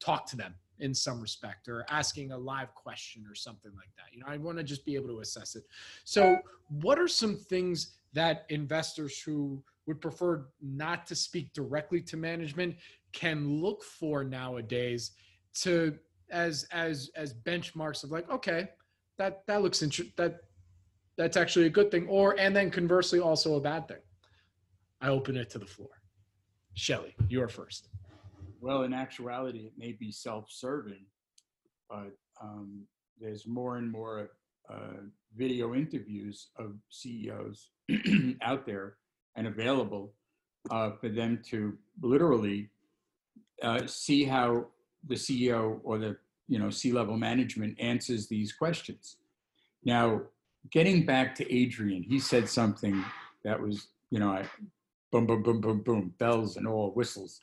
talk to them in some respect or asking a live question or something like that. You know, I want to just be able to assess it. So, what are some things that investors who would prefer not to speak directly to management can look for nowadays to as as as benchmarks of like okay that that looks interesting that that's actually a good thing or and then conversely also a bad thing. I open it to the floor. Shelly you're first. Well, in actuality, it may be self-serving, but um, there's more and more uh, video interviews of CEOs [clears throat] out there and available uh, for them to literally uh, see how the CEO or the you know C-level management answers these questions. Now, getting back to Adrian, he said something that was you know I, boom boom boom boom boom bells and all whistles.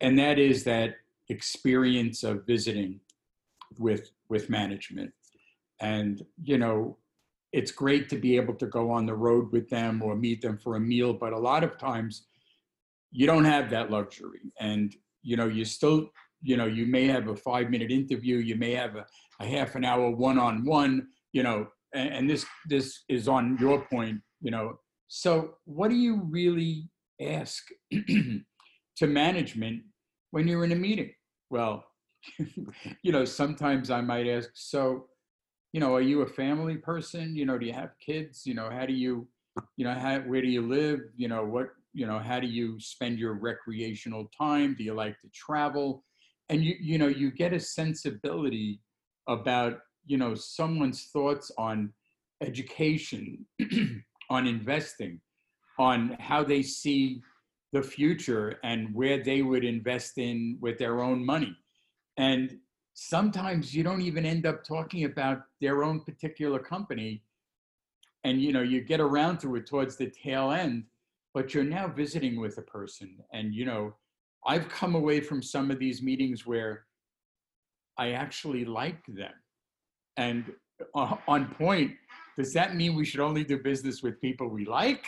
And that is that experience of visiting with with management. And you know it's great to be able to go on the road with them or meet them for a meal but a lot of times you don't have that luxury. And you know you still you know you may have a five minute interview you may have a, a half an hour one-on-one you know and, and this this is on your point you know so what do you really ask [clears throat] to management when you're in a meeting? Well, [laughs] you know, sometimes I might ask, so, you know, are you a family person? You know, do you have kids? You know, how do you, you know, how, where do you live? You know, what, you know, how do you spend your recreational time? Do you like to travel? And you, you know, you get a sensibility about, you know, someone's thoughts on education, [clears throat] on investing, on how they see the future and where they would invest in with their own money. And sometimes you don't even end up talking about their own particular company. And you know, you get around to it towards the tail end, but you're now visiting with a person. And you know, I've come away from some of these meetings where I actually like them. And uh, on point, does that mean we should only do business with people we like?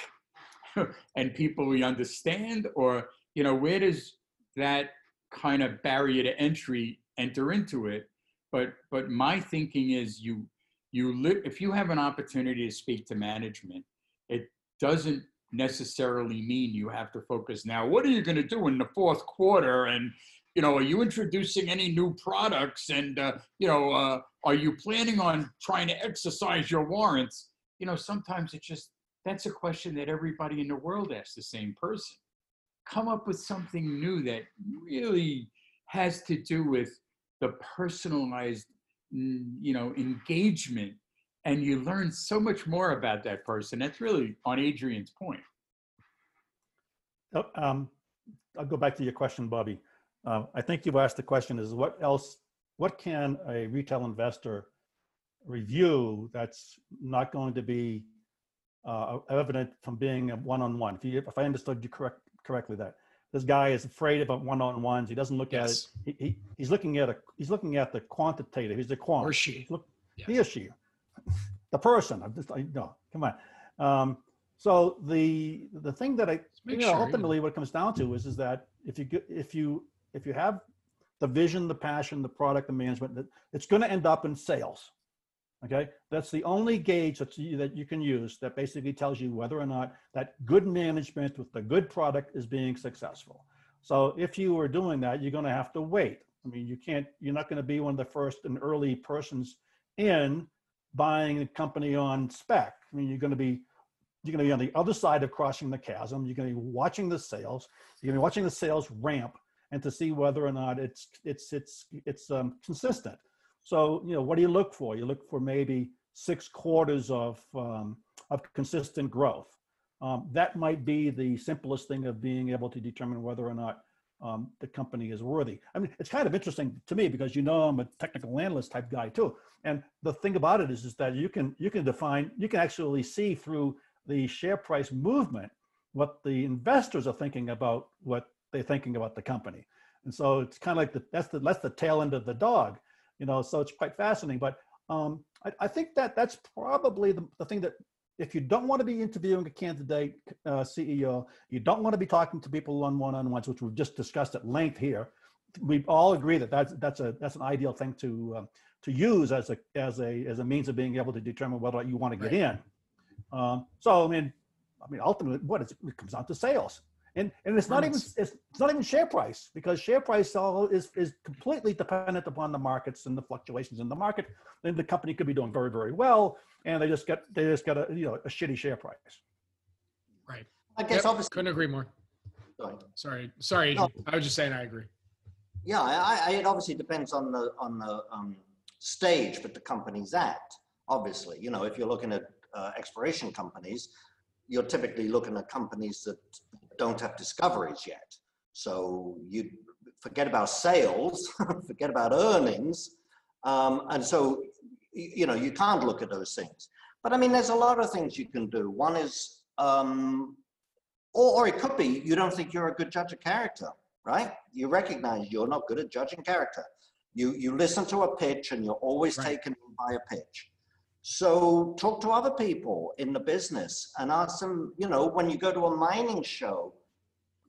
[laughs] and people we understand or you know where does that kind of barrier to entry enter into it but but my thinking is you you live if you have an opportunity to speak to management it doesn't necessarily mean you have to focus now what are you going to do in the fourth quarter and you know, are you introducing any new products? And, uh, you know, uh, are you planning on trying to exercise your warrants? You know, sometimes it's just, that's a question that everybody in the world asks the same person. Come up with something new that really has to do with the personalized, you know, engagement. And you learn so much more about that person. That's really on Adrian's point. Oh, Um, I'll go back to your question, Bobby. Uh, I think you've asked the question is what else, what can a retail investor review that's not going to be uh, evident from being a one-on-one? If you, if I understood you correct, correctly that this guy is afraid about one-on-ones, he doesn't look at it. He, he, he's looking at a, he's looking at the quantitative, he's a quant. Or she. Look, Yes. he or she, the person. I'm just, I, no, come on. Um, so the the thing that I, you know, sure, yeah. ultimately what it comes down to is is that if you if you if you have the vision, the passion, the product, the management, it's going to end up in sales. Okay, that's the only gauge that you, that you can use that basically tells you whether or not that good management with the good product is being successful. So if you are doing that, you're going to have to wait. I mean, you can't. You're not going to be one of the first and early persons in buying a company on spec. I mean, you're going to be you're going to be on the other side of crossing the chasm. You're going to be watching the sales. You're going to be watching the sales ramp and to see whether or not it's it's it's it's um, consistent. So you know, what do you look for? You look for maybe six quarters of um, of consistent growth. Um, that might be the simplest thing of being able to determine whether or not um, the company is worthy. I mean, it's kind of interesting to me because you know I'm a technical analyst type guy too. And the thing about it is, is that you can you can define you can actually see through the share price movement what the investors are thinking about what they're thinking about the company. And so it's kind of like the that's the that's the tail end of the dog, you know. So it's quite fascinating. But um, I, I think that that's probably the, the thing that if you don't want to be interviewing a candidate uh, CEO, you don't want to be talking to people on one-on-ones, which we've just discussed at length here. We all agree that that's that's a that's an ideal thing to um, to use as a as a as a means of being able to determine whether you want to get in. Um, so I mean, I mean, ultimately, what is it comes down to sales, and and it's not even it's, it's not even share price because share price all is is completely dependent upon the markets and the fluctuations in the market. Then the company could be doing very very well, and they just get they just got a you know a shitty share price. Right. I guess Yep, obviously, Couldn't agree more. sorry. Sorry. Sorry. No. I was just saying I agree. Yeah, I, I, it obviously depends on the on the um, stage that the company's at. Obviously, you know, if you're looking at uh, exploration companies, you're typically looking at companies that don't have discoveries yet. So you forget about sales, [laughs] forget about earnings, um, and so you know you can't look at those things. But I mean, there's a lot of things you can do. One is, um, or, or it could be you don't think you're a good judge of character right? You recognize you're not good at judging character. You you listen to a pitch and you're always Right. taken by a pitch. So talk to other people in the business and ask them, you know, when you go to a mining show,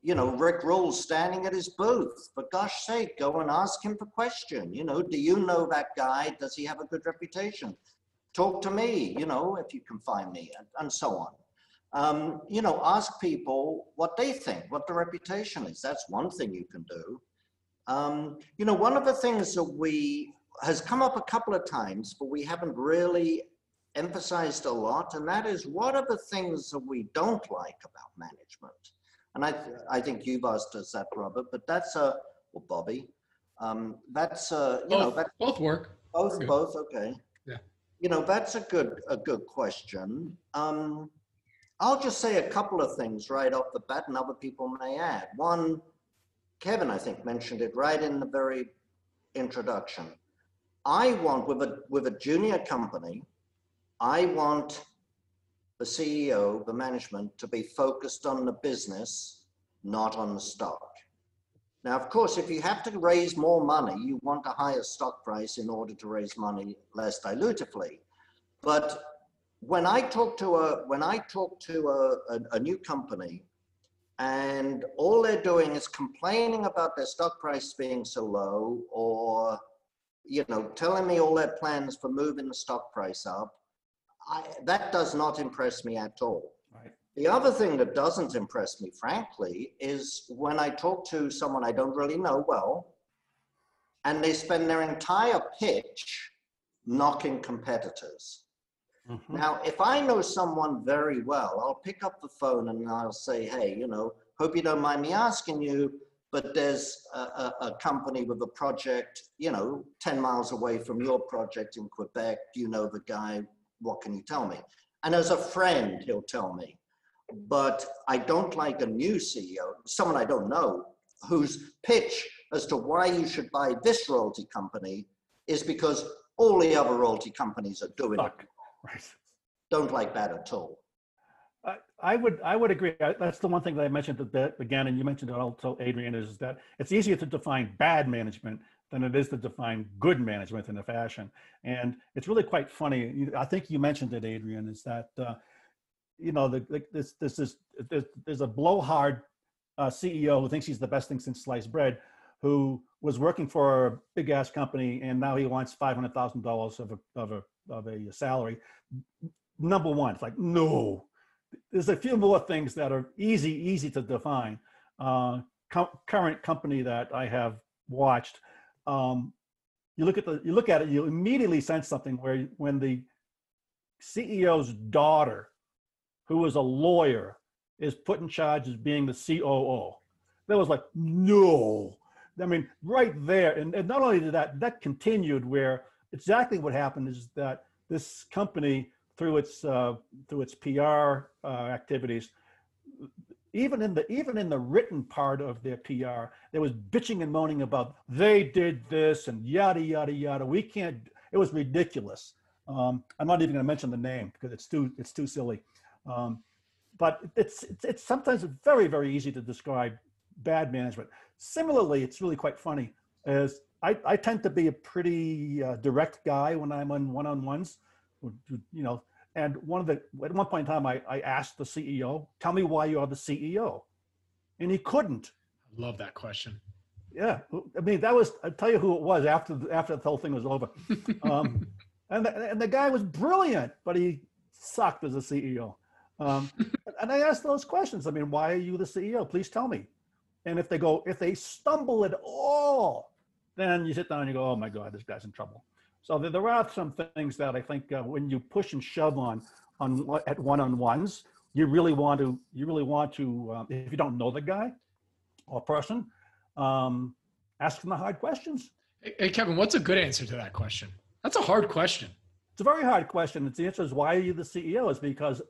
you know, Rick Rule's standing at his booth. For gosh sake, go and ask him for question. You know, do you know that guy? Does he have a good reputation? Talk to me, you know, if you can find me, and, and so on um, you know, ask people what they think, what the reputation is. That's one thing you can do. Um, you know, one of the things that we has come up a couple of times, but we haven't really emphasized a lot, and that is what are the things that we don't like about management? And I, I think you've asked us that, Robert, but that's a, well, Bobby, um, that's a, you know, Both, that both work. both, both, okay. Yeah. You know, that's a good, a good question. Um, I'll just say a couple of things right off the bat and other people may add. One, Kevin, I think, mentioned it right in the very introduction. I want, with a, with a junior company, I want the CEO, the management, to be focused on the business, not on the stock. Now, of course, if you have to raise more money, you want a higher stock price in order to raise money less dilutively. But when I talk to a when I talk to a, a, a new company, and all they're doing is complaining about their stock price being so low, or you know, telling me all their plans for moving the stock price up, I, that does not impress me at all. Right. The other thing that doesn't impress me, frankly, is when I talk to someone I don't really know well, and they spend their entire pitch knocking competitors. Mhm. Now, if I know someone very well, I'll pick up the phone and I'll say, hey, you know, hope you don't mind me asking you, but there's a, a, a company with a project, you know, 10 miles away from your project in Quebec. Do you know the guy? What can you tell me? And as a friend, he'll tell me. But I don't like a new CEO, someone I don't know, whose pitch as to why you should buy this royalty company is because all the other royalty companies are doing it [laughs] Right. don't like that at all. I, would I would agree. That's the one thing that I mentioned at the again, and you mentioned it also, Adrian, is that it's easier to define bad management than it is to define good management in a fashion. And it's really quite funny. I think you mentioned it, Adrian, is that uh, you know the, the, this this is there's, there's a blowhard uh, CEO who thinks he's the best thing since sliced bread, who was working for a big ass company and now he wants five hundred thousand dollars of a of a of a salary. Number one, it's like no, there's a few more things that are easy, easy to define. Uh, co- current company that I have watched, um, you look at the, you look at it, you immediately sense something where when the CEO's daughter, who was a lawyer, is put in charge as being the COO. That was like no. I mean, right there, and, and not only did that, that continued where exactly what happened is that this company through its uh, through its PR uh, activities, even in the even in the written part of their PR, there was bitching and moaning about they did this and yada yada yada. We can't. It was ridiculous. Um, I'm not even going to mention the name because it's too it's too silly. Um, but it's, it's it's sometimes very very easy to describe bad management. Similarly, it's really quite funny. As I, I tend to be a pretty uh, direct guy when I'm on one-on-ones you know, and one of the at one point in time, I, I asked the CEO, "Tell me why you're the CEO," and he couldn't. I love that question. Yeah, I mean that was I tell you who it was after the- after the whole thing was over, [laughs] um, and the, and the guy was brilliant, but he sucked as a CEO. Um, [laughs] and I asked those questions. I mean, why are you the CEO? Please tell me. And if they go, if they stumble at all, then you sit down and you go, "Oh my God, this guy's in trouble." So there, there are some things that I think uh, when you push and shove on on at one-on-ones, you really want to you really want to um, if you don't know the guy or person, um, ask them the hard questions. Hey, hey, Kevin, what's a good answer to that question? That's a hard question. It's a very hard question. It's the answer is why are you the CEO? Is because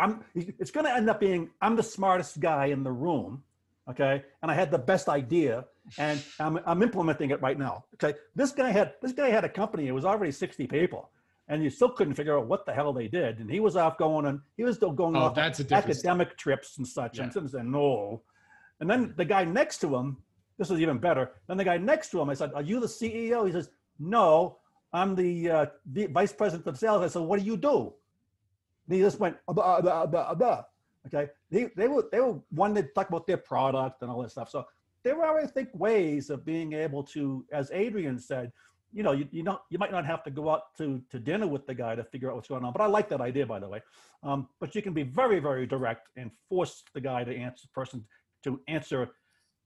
I'm. It's going to end up being I'm the smartest guy in the room, okay, and I had the best idea, and I'm I'm implementing it right now. Okay, this guy had this guy had a company. It was already 60 people, and you still couldn't figure out what the hell they did. And he was off going on. He was still going Oh, off that's academic trips and such. Yeah. And said no, and then the guy next to him. This is even better. Then the guy next to him, I said, "Are you the CEO?" He says, "No, I'm the uh, vice president of sales." I said, "What do you do?" And he just went, "Ah, blah, blah, blah, blah." Okay. They, they were they were one that talk about their product and all that stuff. So there are, I think, ways of being able to, as Adrian said, you know, you, you know, you might not have to go out to to dinner with the guy to figure out what's going on. But I like that idea, by the way. Um, but you can be very, very direct and force the guy to answer, person to answer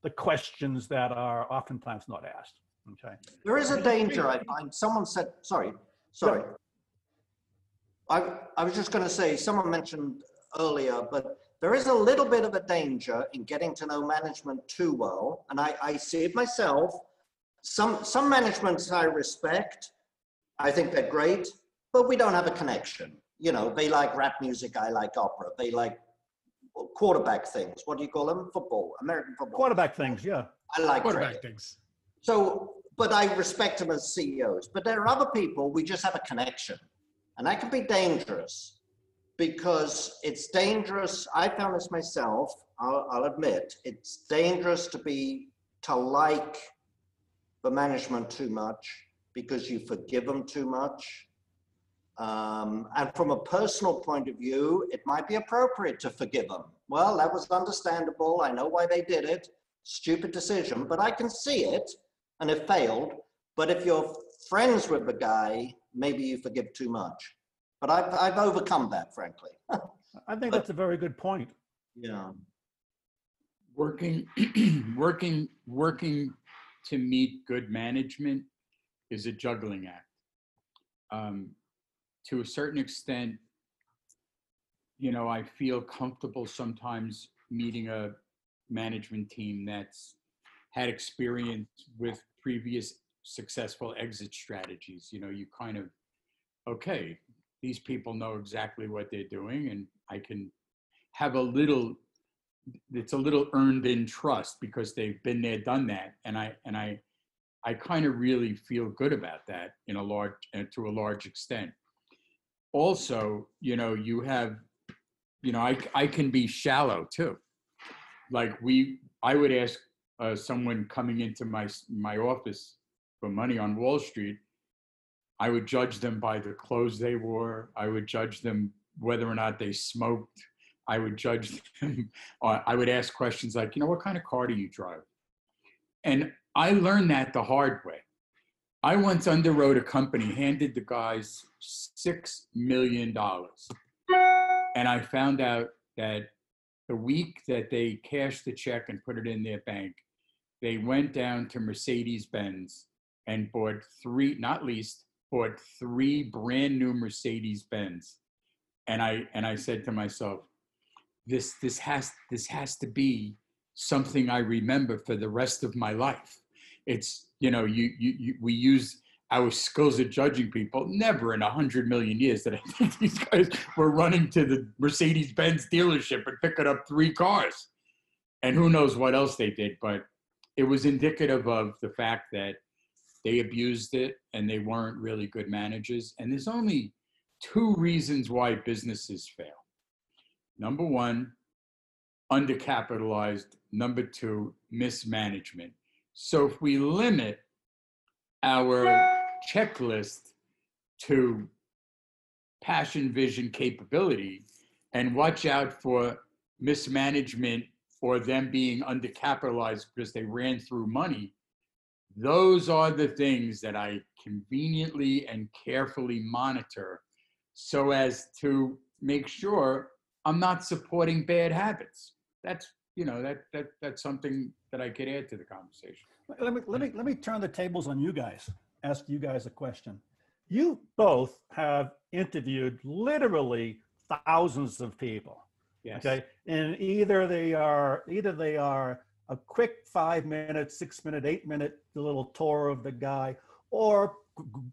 the questions that are oftentimes not asked. Okay. There is a danger, I find. Someone said, sorry, sorry. I, I was just going to say, someone mentioned earlier, but there is a little bit of a danger in getting to know management too well. And I, I see it myself. Some, some managements I respect. I think they're great, but we don't have a connection. You know, they like rap music, I like opera. They like quarterback things. What do you call them? Football, American football. Quarterback things, yeah. I like Quarterback cricket. things. So, but I respect them as CEOs. But there are other people, we just have a connection. And that can be dangerous because it's dangerous. I found this myself, I'll, I'll admit, it's dangerous to be, to like the management too much because you forgive them too much. Um, and from a personal point of view, it might be appropriate to forgive them. Well, that was understandable. I know why they did it. Stupid decision, but I can see it and it failed. But if you're friends with the guy, maybe you forgive too much. But I've, I've overcome that, frankly. I think that's a very good point. Yeah. working [clears throat] working working to meet good management is a juggling act. Um, to a certain extent, you know, I feel comfortable sometimes meeting a management team that's had experience with previous successful exit strategies. You know, you kind of, okay, these people know exactly what they're doing, and I can have a little. It's a little earned in trust because they've been there, done that, and I and I, I kind of really feel good about that in a large uh, to a large extent. Also, you know, you have, you know, I I can be shallow too. Like we, I would ask uh, someone coming into my my office for money on Wall Street, I would judge them by the clothes they wore. I would judge them whether or not they smoked. I would judge [laughs] them. Uh, I would ask questions like, you know, what kind of car do you drive? And I learned that the hard way. I once underwrote a company, handed the guys six million dollars, and I found out that the week that they cashed the check and put it in their bank, they went down to Mercedes Benz and bought three, not least, bought three brand new Mercedes Benz. And I and I said to myself, this this has this has to be something I remember for the rest of my life. It's you know you you, you we use our skills at judging people. Never in a hundred million years that I [laughs] think these guys were running to the Mercedes Benz dealership and picking up three cars. And who knows what else they did, but it was indicative of the fact that they abused it and they weren't really good managers. And there's only two reasons why businesses fail. Number one, undercapitalized. Number two, mismanagement. So if we limit our checklist to passion, vision, capability, and watch out for mismanagement or them being undercapitalized because they ran through money, those are the things that I conveniently and carefully monitor so as to make sure I'm not supporting bad habits. That's you know that that that's something that I could add to the conversation. Let me let me let me turn the tables on you guys. Ask you guys a question. You both have interviewed literally thousands of people. Yes. Okay, and either they are either they are a quick five minute, six minute, eight minute little tour of the guy, or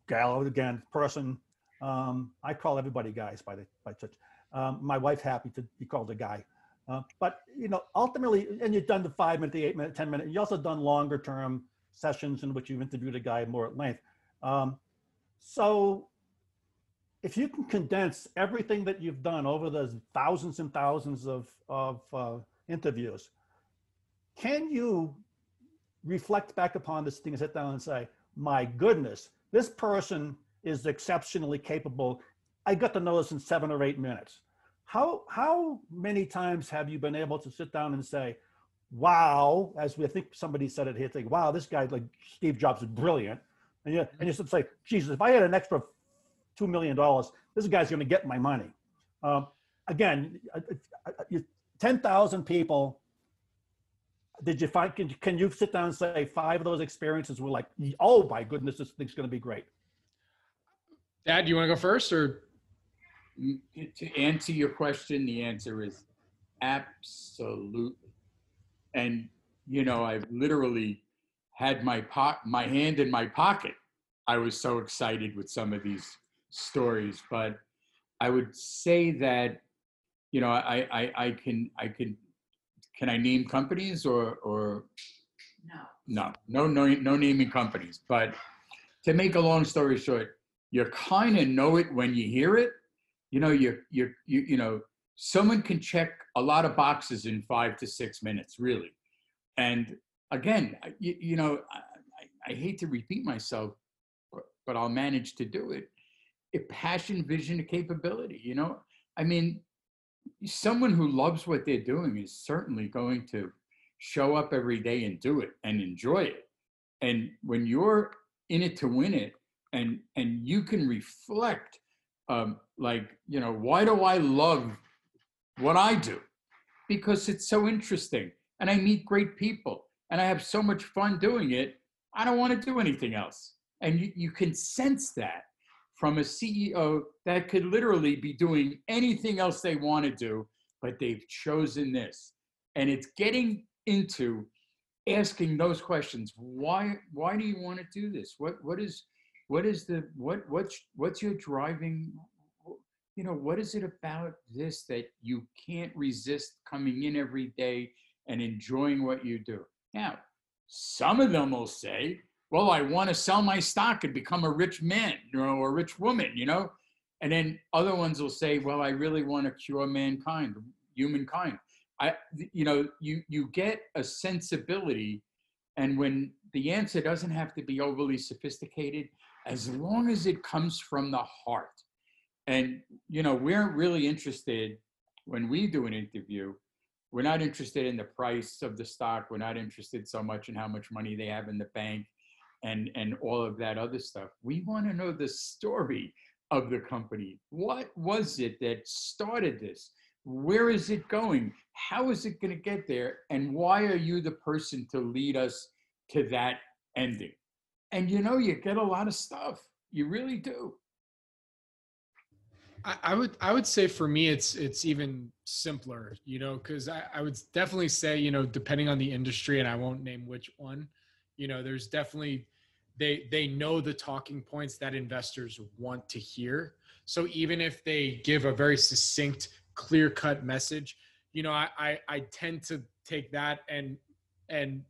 gal again person. Um, I call everybody guys by the by such. Um, my wife's happy to be called a guy. Uh, but you know, ultimately, and you've done the five minute, the eight minute, ten minute. You also done longer term sessions in which you've interviewed a guy more at length. Um, so, if you can condense everything that you've done over those thousands and thousands of of uh, interviews, can you reflect back upon this thing and sit down and say, "My goodness, this person is exceptionally capable. I got to know this in seven or eight minutes." how how many times have you been able to sit down and say wow as we think somebody said it here think wow this guy like steve jobs is brilliant and you and you should say jesus if i had an extra two million dollars this guy's going to get my money um, again uh, uh, uh, 10000 people did you find can, can you sit down and say five of those experiences were like oh my goodness this thing's going to be great dad do you want to go first or to answer your question, the answer is absolutely. And you know, I've literally had my po- my hand in my pocket. I was so excited with some of these stories, but I would say that you know, I I, I can I can can I name companies or or? No. No no no no naming companies. But to make a long story short, you kind of know it when you hear it, you know you you you you know someone can check a lot of boxes in five to six minutes really. And again you, you know I, I, hate to repeat myself but, but i'll manage to do it. A passion vision capability you know? I mean someone who loves what they're doing is certainly going to show up every day and do it and enjoy it and when you're in it to win it and and you can reflect um, like you know why do i love what i do because it's so interesting and i meet great people and i have so much fun doing it I don't want to do anything else. And you, you can sense that from a CEO that could literally be doing anything else they want to do, but they've chosen this. And it's getting into asking those questions. Why why do you want to do this? What what is what is the what what's what's your driving you know what is it about this that you can't resist coming in every day and enjoying what you do now some of them will say well i want to sell my stock and become a rich man you know, or a rich woman you know? And then other ones will say well i really want to cure mankind humankind. I you know you you get a sensibility and when the answer doesn't have to be overly sophisticated as long as it comes from the heart. And you know we're really interested when we do an interview we're not interested in the price of the stock we're not interested so much in how much money they have in the bank and and all of that other stuff. We want to know the story of the company. What was it that started this? Where is it going? How is it going to get there? And why are you the person to lead us to that ending? And you know you get a lot of stuff. You really do. I, would I would say for me it's it's even simpler, you know, because I, I would definitely say, you know, depending on the industry, and I won't name which one, you know, there's definitely they they know the talking points that investors want to hear. So even if they give a very succinct, clear cut message, you know, I, I I tend to take that and and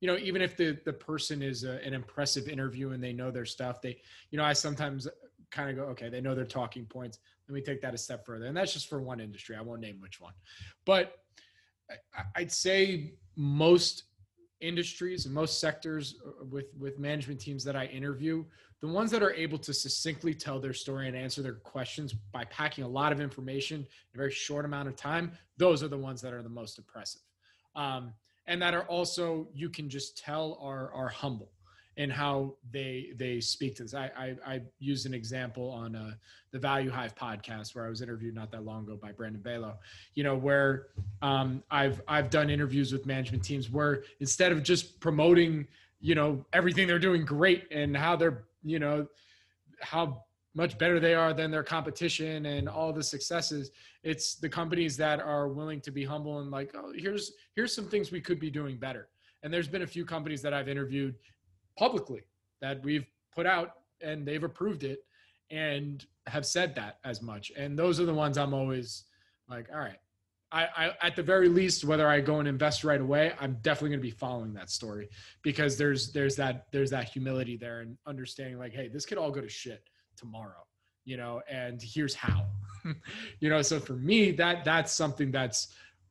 you know even if the the person is a, an impressive interview and they know their stuff they you know i sometimes kind of go, okay, they know their talking points. Let me take that a step further. And that's just for one industry. I won't name which one. But I'd say most industries and most sectors uh, with with management teams that I interview, the ones that are able to succinctly tell their story and answer their questions by packing a lot of information in a very short amount of time, those are the ones that are the most impressive. Um, and that are also you can just tell are are humble and how they they speak to this. I I, I used an example on uh, the Value Hive podcast where I was interviewed not that long ago by Brandon Balo. You know where um, I've I've done interviews with management teams where instead of just promoting you know everything they're doing great and how they're you know how much better they are than their competition and all the successes it's the companies that are willing to be humble and like oh here's here's some things we could be doing better and there's been a few companies that I've interviewed publicly that we've put out and they've approved it and have said that as much. And those are the ones I'm always like, all right, I, I, at the very least, whether I go and invest right away, I'm definitely going to be following that story because there's there's that there's that humility there and understanding like, hey, this could all go to shit tomorrow, you know, and here's how, [laughs] you know. So for me, that that's something that's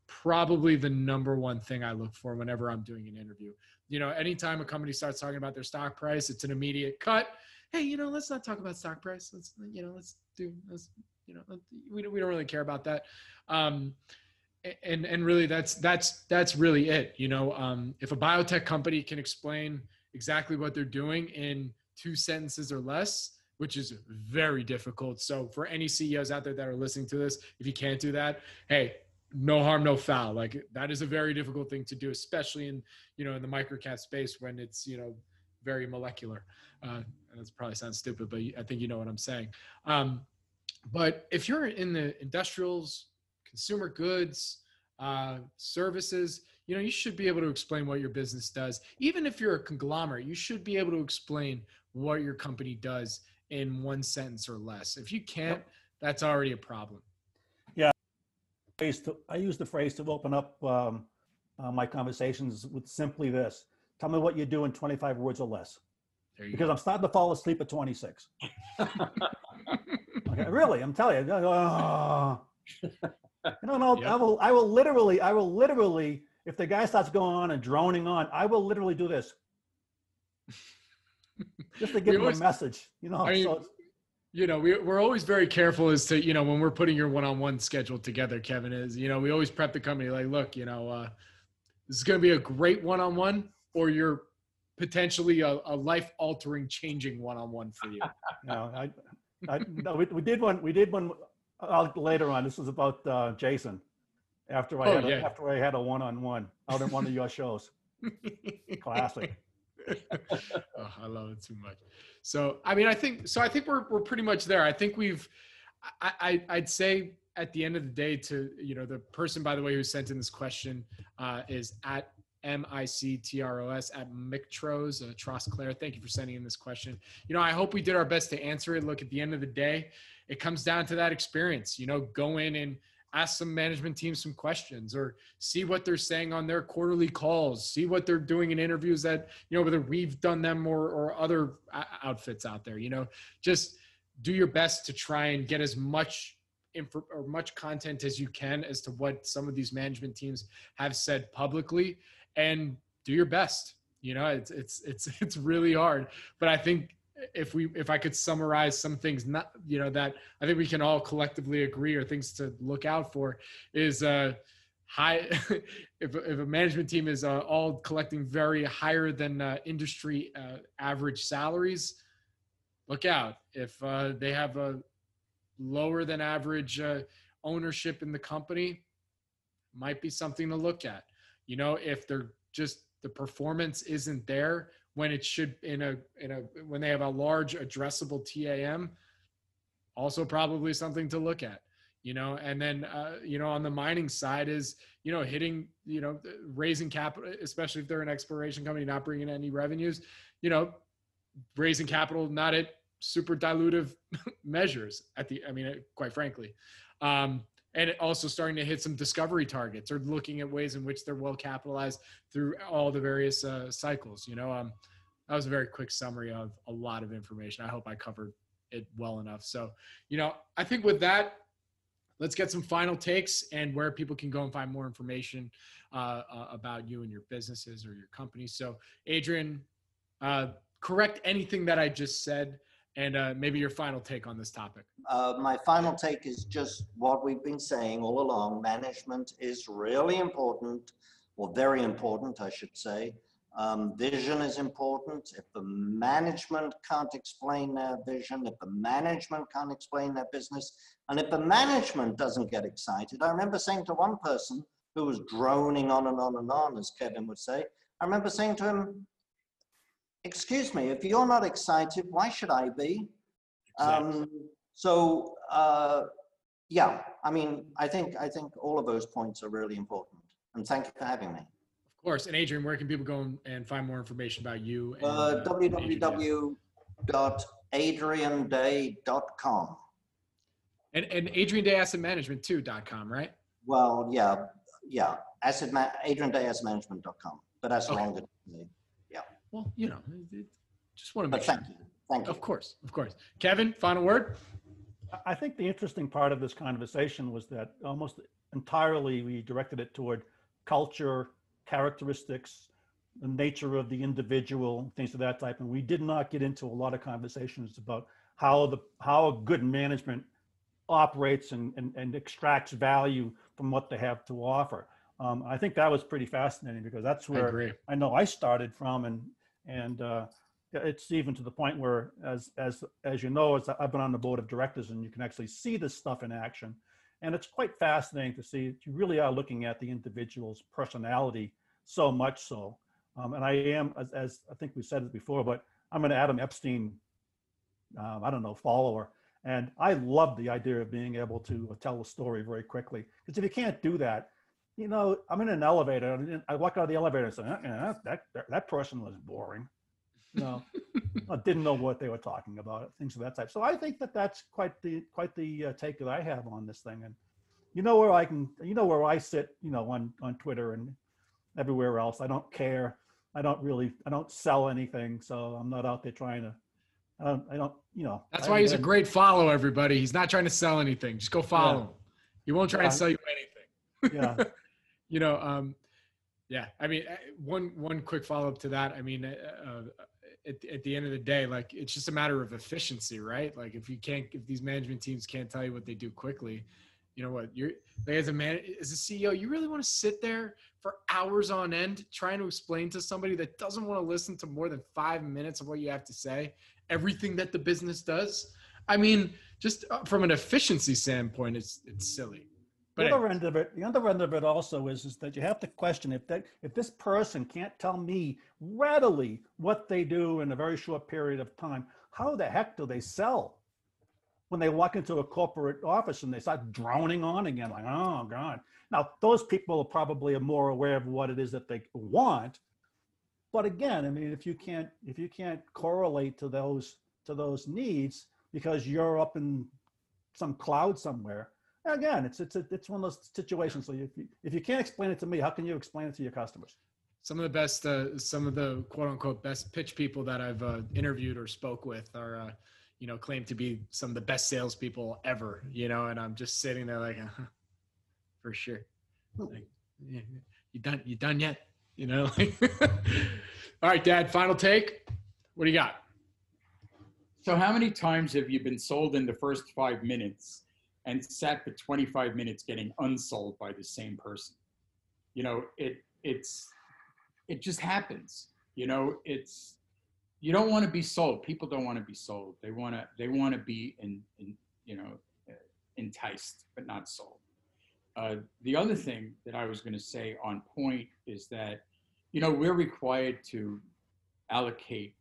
probably the number one thing I look for whenever I'm doing an interview you know, anytime a company starts talking about their stock price, it's an immediate cut. Hey, you know, let's not talk about stock price. Let's, you know, let's do, let's, you know, we don't, we don't really care about that. Um, and and really that's that's that's really it you know um, if a biotech company can explain exactly what they're doing in two sentences or less which is very difficult so for any ceos out there that are listening to this if you can't do that hey no harm no foul. Like that is a very difficult thing to do especially in you know in the microcap space when it's you know very molecular. Uh that probably sounds stupid but i think you know what i'm saying. Um but if you're in the industrials consumer goods uh services you know you should be able to explain what your business does. Even if you're a conglomerate you should be able to explain what your company does in one sentence or less. If you can't that's already a problem phrase to, I use the phrase to open up um, uh, my conversations with simply this. Tell me what you do in 25 words or less. Because go. I'm starting to fall asleep at 26. [laughs] okay, really, I'm telling you. Oh. No, no, yep. I will, I will literally, I will literally, if the guy starts going on and droning on, I will literally do this. [laughs] Just to give him always, a message, you know. so you know, we, we're always very careful as to, you know, when we're putting your one-on-one schedule together, Kevin is, you know, we always prep the company like, look, you know, uh, this is going to be a great one-on-one or you're potentially a, a life-altering changing one-on-one for you. [laughs] no, I, I, no, we, we did one, we did one uh, later on. This was about uh, Jason after I, oh, had a, after I had a one-on-one out in one of your shows. [laughs] Classic. [laughs] oh, I love it too much. So, I mean, I think so. I think we're we're pretty much there. I think we've. I, I I'd say at the end of the day, to you know, the person by the way who sent in this question uh, is at M I C T R O S at Mictros, uh, Tross Claire. Thank you for sending in this question. You know, I hope we did our best to answer it. Look, at the end of the day, it comes down to that experience. You know, go in and ask some management teams some questions or see what they're saying on their quarterly calls see what they're doing in interviews that you know whether we've done them or, or other outfits out there you know? Just do your best to try and get as much info or much content as you can as to what some of these management teams have said publicly and do your best you know? It's it's it's [laughs] it's really hard. But i think if we if I could summarize some things not you know that I think we can all collectively agree or things to look out for is uh high [laughs] if, if a management team is uh, all collecting very higher than uh, industry uh, average salaries look out. If uh, they have a lower than average uh, ownership in the company might be something to look at. You know if they're just the performance isn't there when it should in a in a when they have a large addressable TAM. Also, probably something to look at, you know. And then uh, you know on the mining side is you know hitting you know raising capital, especially if they're an exploration company not bringing any revenues, you know, raising capital not at super dilutive [laughs] measures at the. I mean, quite frankly. Um, and also starting to hit some discovery targets or looking at ways in which they're well capitalized through all the various uh, cycles. You know, um, that was a very quick summary of a lot of information. I hope I covered it well enough. So, you know, I think with that, let's get some final takes and where people can go and find more information uh, uh, about you and your businesses or your company. So, Adrian, uh, correct anything that I just said and uh, maybe your final take on this topic. Uh, my final take is just what we've been saying all along. Management is really important, or very important, I should say. Um, vision is important. If the management can't explain their vision, if the management can't explain their business, and if the management doesn't get excited, I remember saying to one person who was droning on and on and on, as Kevin would say, I remember saying to him, excuse me, if you're not excited, why should I be? Exactly. Um, so, uh, yeah, I mean, I think I think all of those points are really important. And thank you for having me. Of course. And Adrian, where can people go and find more information about you? And, uh, uh, www.adrianday.com. And, and Adrian Day Asset Management too, dot com, right? Well, yeah, yeah. Asset ma- Adrian Day Asset Management.com, but that's okay. longer. Well, you know, just want to make but thank sure. you. Thank you. Of course, of course. Kevin, final word. I think the interesting part of this conversation was that almost entirely we directed it toward culture, characteristics, the nature of the individual, things of that type, and we did not get into a lot of conversations about how the how a good management operates and, and, and extracts value from what they have to offer. Um, I think that was pretty fascinating because that's where I, I know I started from, and and uh, it's even to the point where, as as as you know, as I've been on the board of directors, and you can actually see this stuff in action, and it's quite fascinating to see. You really are looking at the individual's personality so much so. Um, and I am, as, as, I think we said it before, but I'm an Adam Epstein, um, I don't know, follower. And I love the idea of being able to tell a story very quickly. Because if you can't do that, you know, I'm in an elevator and I walk out of the elevator and say, uh, that, that, that person was boring. No, [laughs] I didn't know what they were talking about, things of that type. So I think that that's quite the, quite the uh, take that I have on this thing. And you know where I can, you know, where I sit, you know, on, on Twitter and everywhere else. I don't care. I don't really, I don't sell anything. So I'm not out there trying to, I don't, I don't you know. That's why he's a great follow everybody. He's not trying to sell anything. Just go follow yeah. him. He won't try yeah. to sell you anything. yeah. [laughs] you know, um, yeah. I mean, uh, one one quick follow up to that. I mean, uh, uh, at, at the end of the day, like it's just a matter of efficiency, right? Like if you can't, if these management teams can't tell you what they do quickly, you know what? You're like as a man, as a CEO, you really want to sit there for hours on end trying to explain to somebody that doesn't want to listen to more than five minutes of what you have to say, everything that the business does. I mean, just from an efficiency standpoint, it's it's silly But the other end of it, the other end of it also is, is that you have to question if that if this person can't tell me readily what they do in a very short period of time, how the heck do they sell? When they walk into a corporate office and they start droning on again, like, oh God. Now, those people are probably more aware of what it is that they want. But again, I mean, if you can't if you can't correlate to those to those needs because you're up in some cloud somewhere, again, it's it's a, it's one of those situations. So if you, if you can't explain it to me, how can you explain it to your customers? some of the best uh, some of the quote unquote best pitch people that i've uh, interviewed or spoke with are uh, you know claim to be some of the best salespeople ever you know and i'm just sitting there like uh for sure. Like, yeah, you done you done yet? You know [laughs] all right dad final take? What do you got? So how many times have you been sold in the first five minutes and sat for 25 minutes getting unsold by the same person? You know, it it's it just happens. You know, it's you don't want to be sold. People don't want to be sold. They want to they want to be in, in you know uh, enticed but not sold. Uh, the other thing that I was going to say on point is that you know we're required to allocate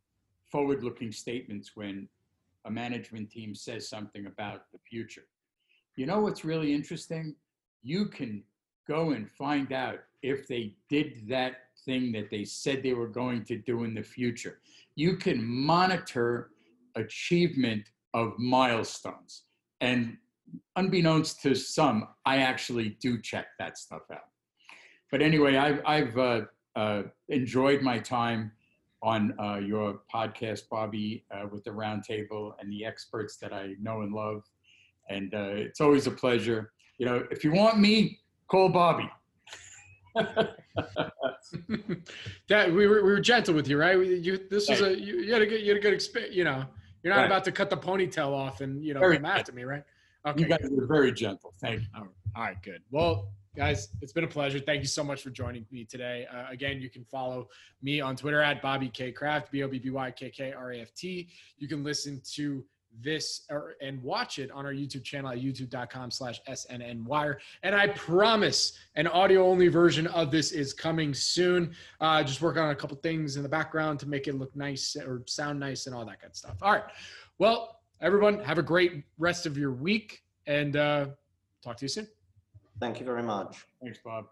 forward-looking statements when a management team says something about the future. You know what's really interesting? You can go and find out if they did that thing that they said they were going to do in the future. You can monitor achievement of milestones. And unbeknownst to some, I actually do check that stuff out. But anyway, I've, I've uh, uh, enjoyed my time on uh, your podcast, Bobby, uh, with the roundtable and the experts that I know and love. And uh, it's always a pleasure. You know, if you want me, call Bobby. [laughs] Dad, we were, we were gentle with you, right? We- You, this was a you, you had a good you had a good experience. You know, you're not Right. about to cut the ponytail off and you know Very come after me, right? Okay. You guys were very gentle. Thank you. All right, good. Well, guys, it's been a pleasure. Thank you so much for joining me today. Uh, again, you can follow me on Twitter at Bobby K Kraft, B O B B Y K K R A F T. You can listen to this or, and watch it on our YouTube channel at youtube.com slash SNN Wire. And I promise an audio only version of this is coming soon. Uh, just working on a couple things in the background to make it look nice or sound nice and all that good stuff. All right. Well, everyone, have a great rest of your week and uh, talk to you soon. Thank you very much. Thanks, Bob.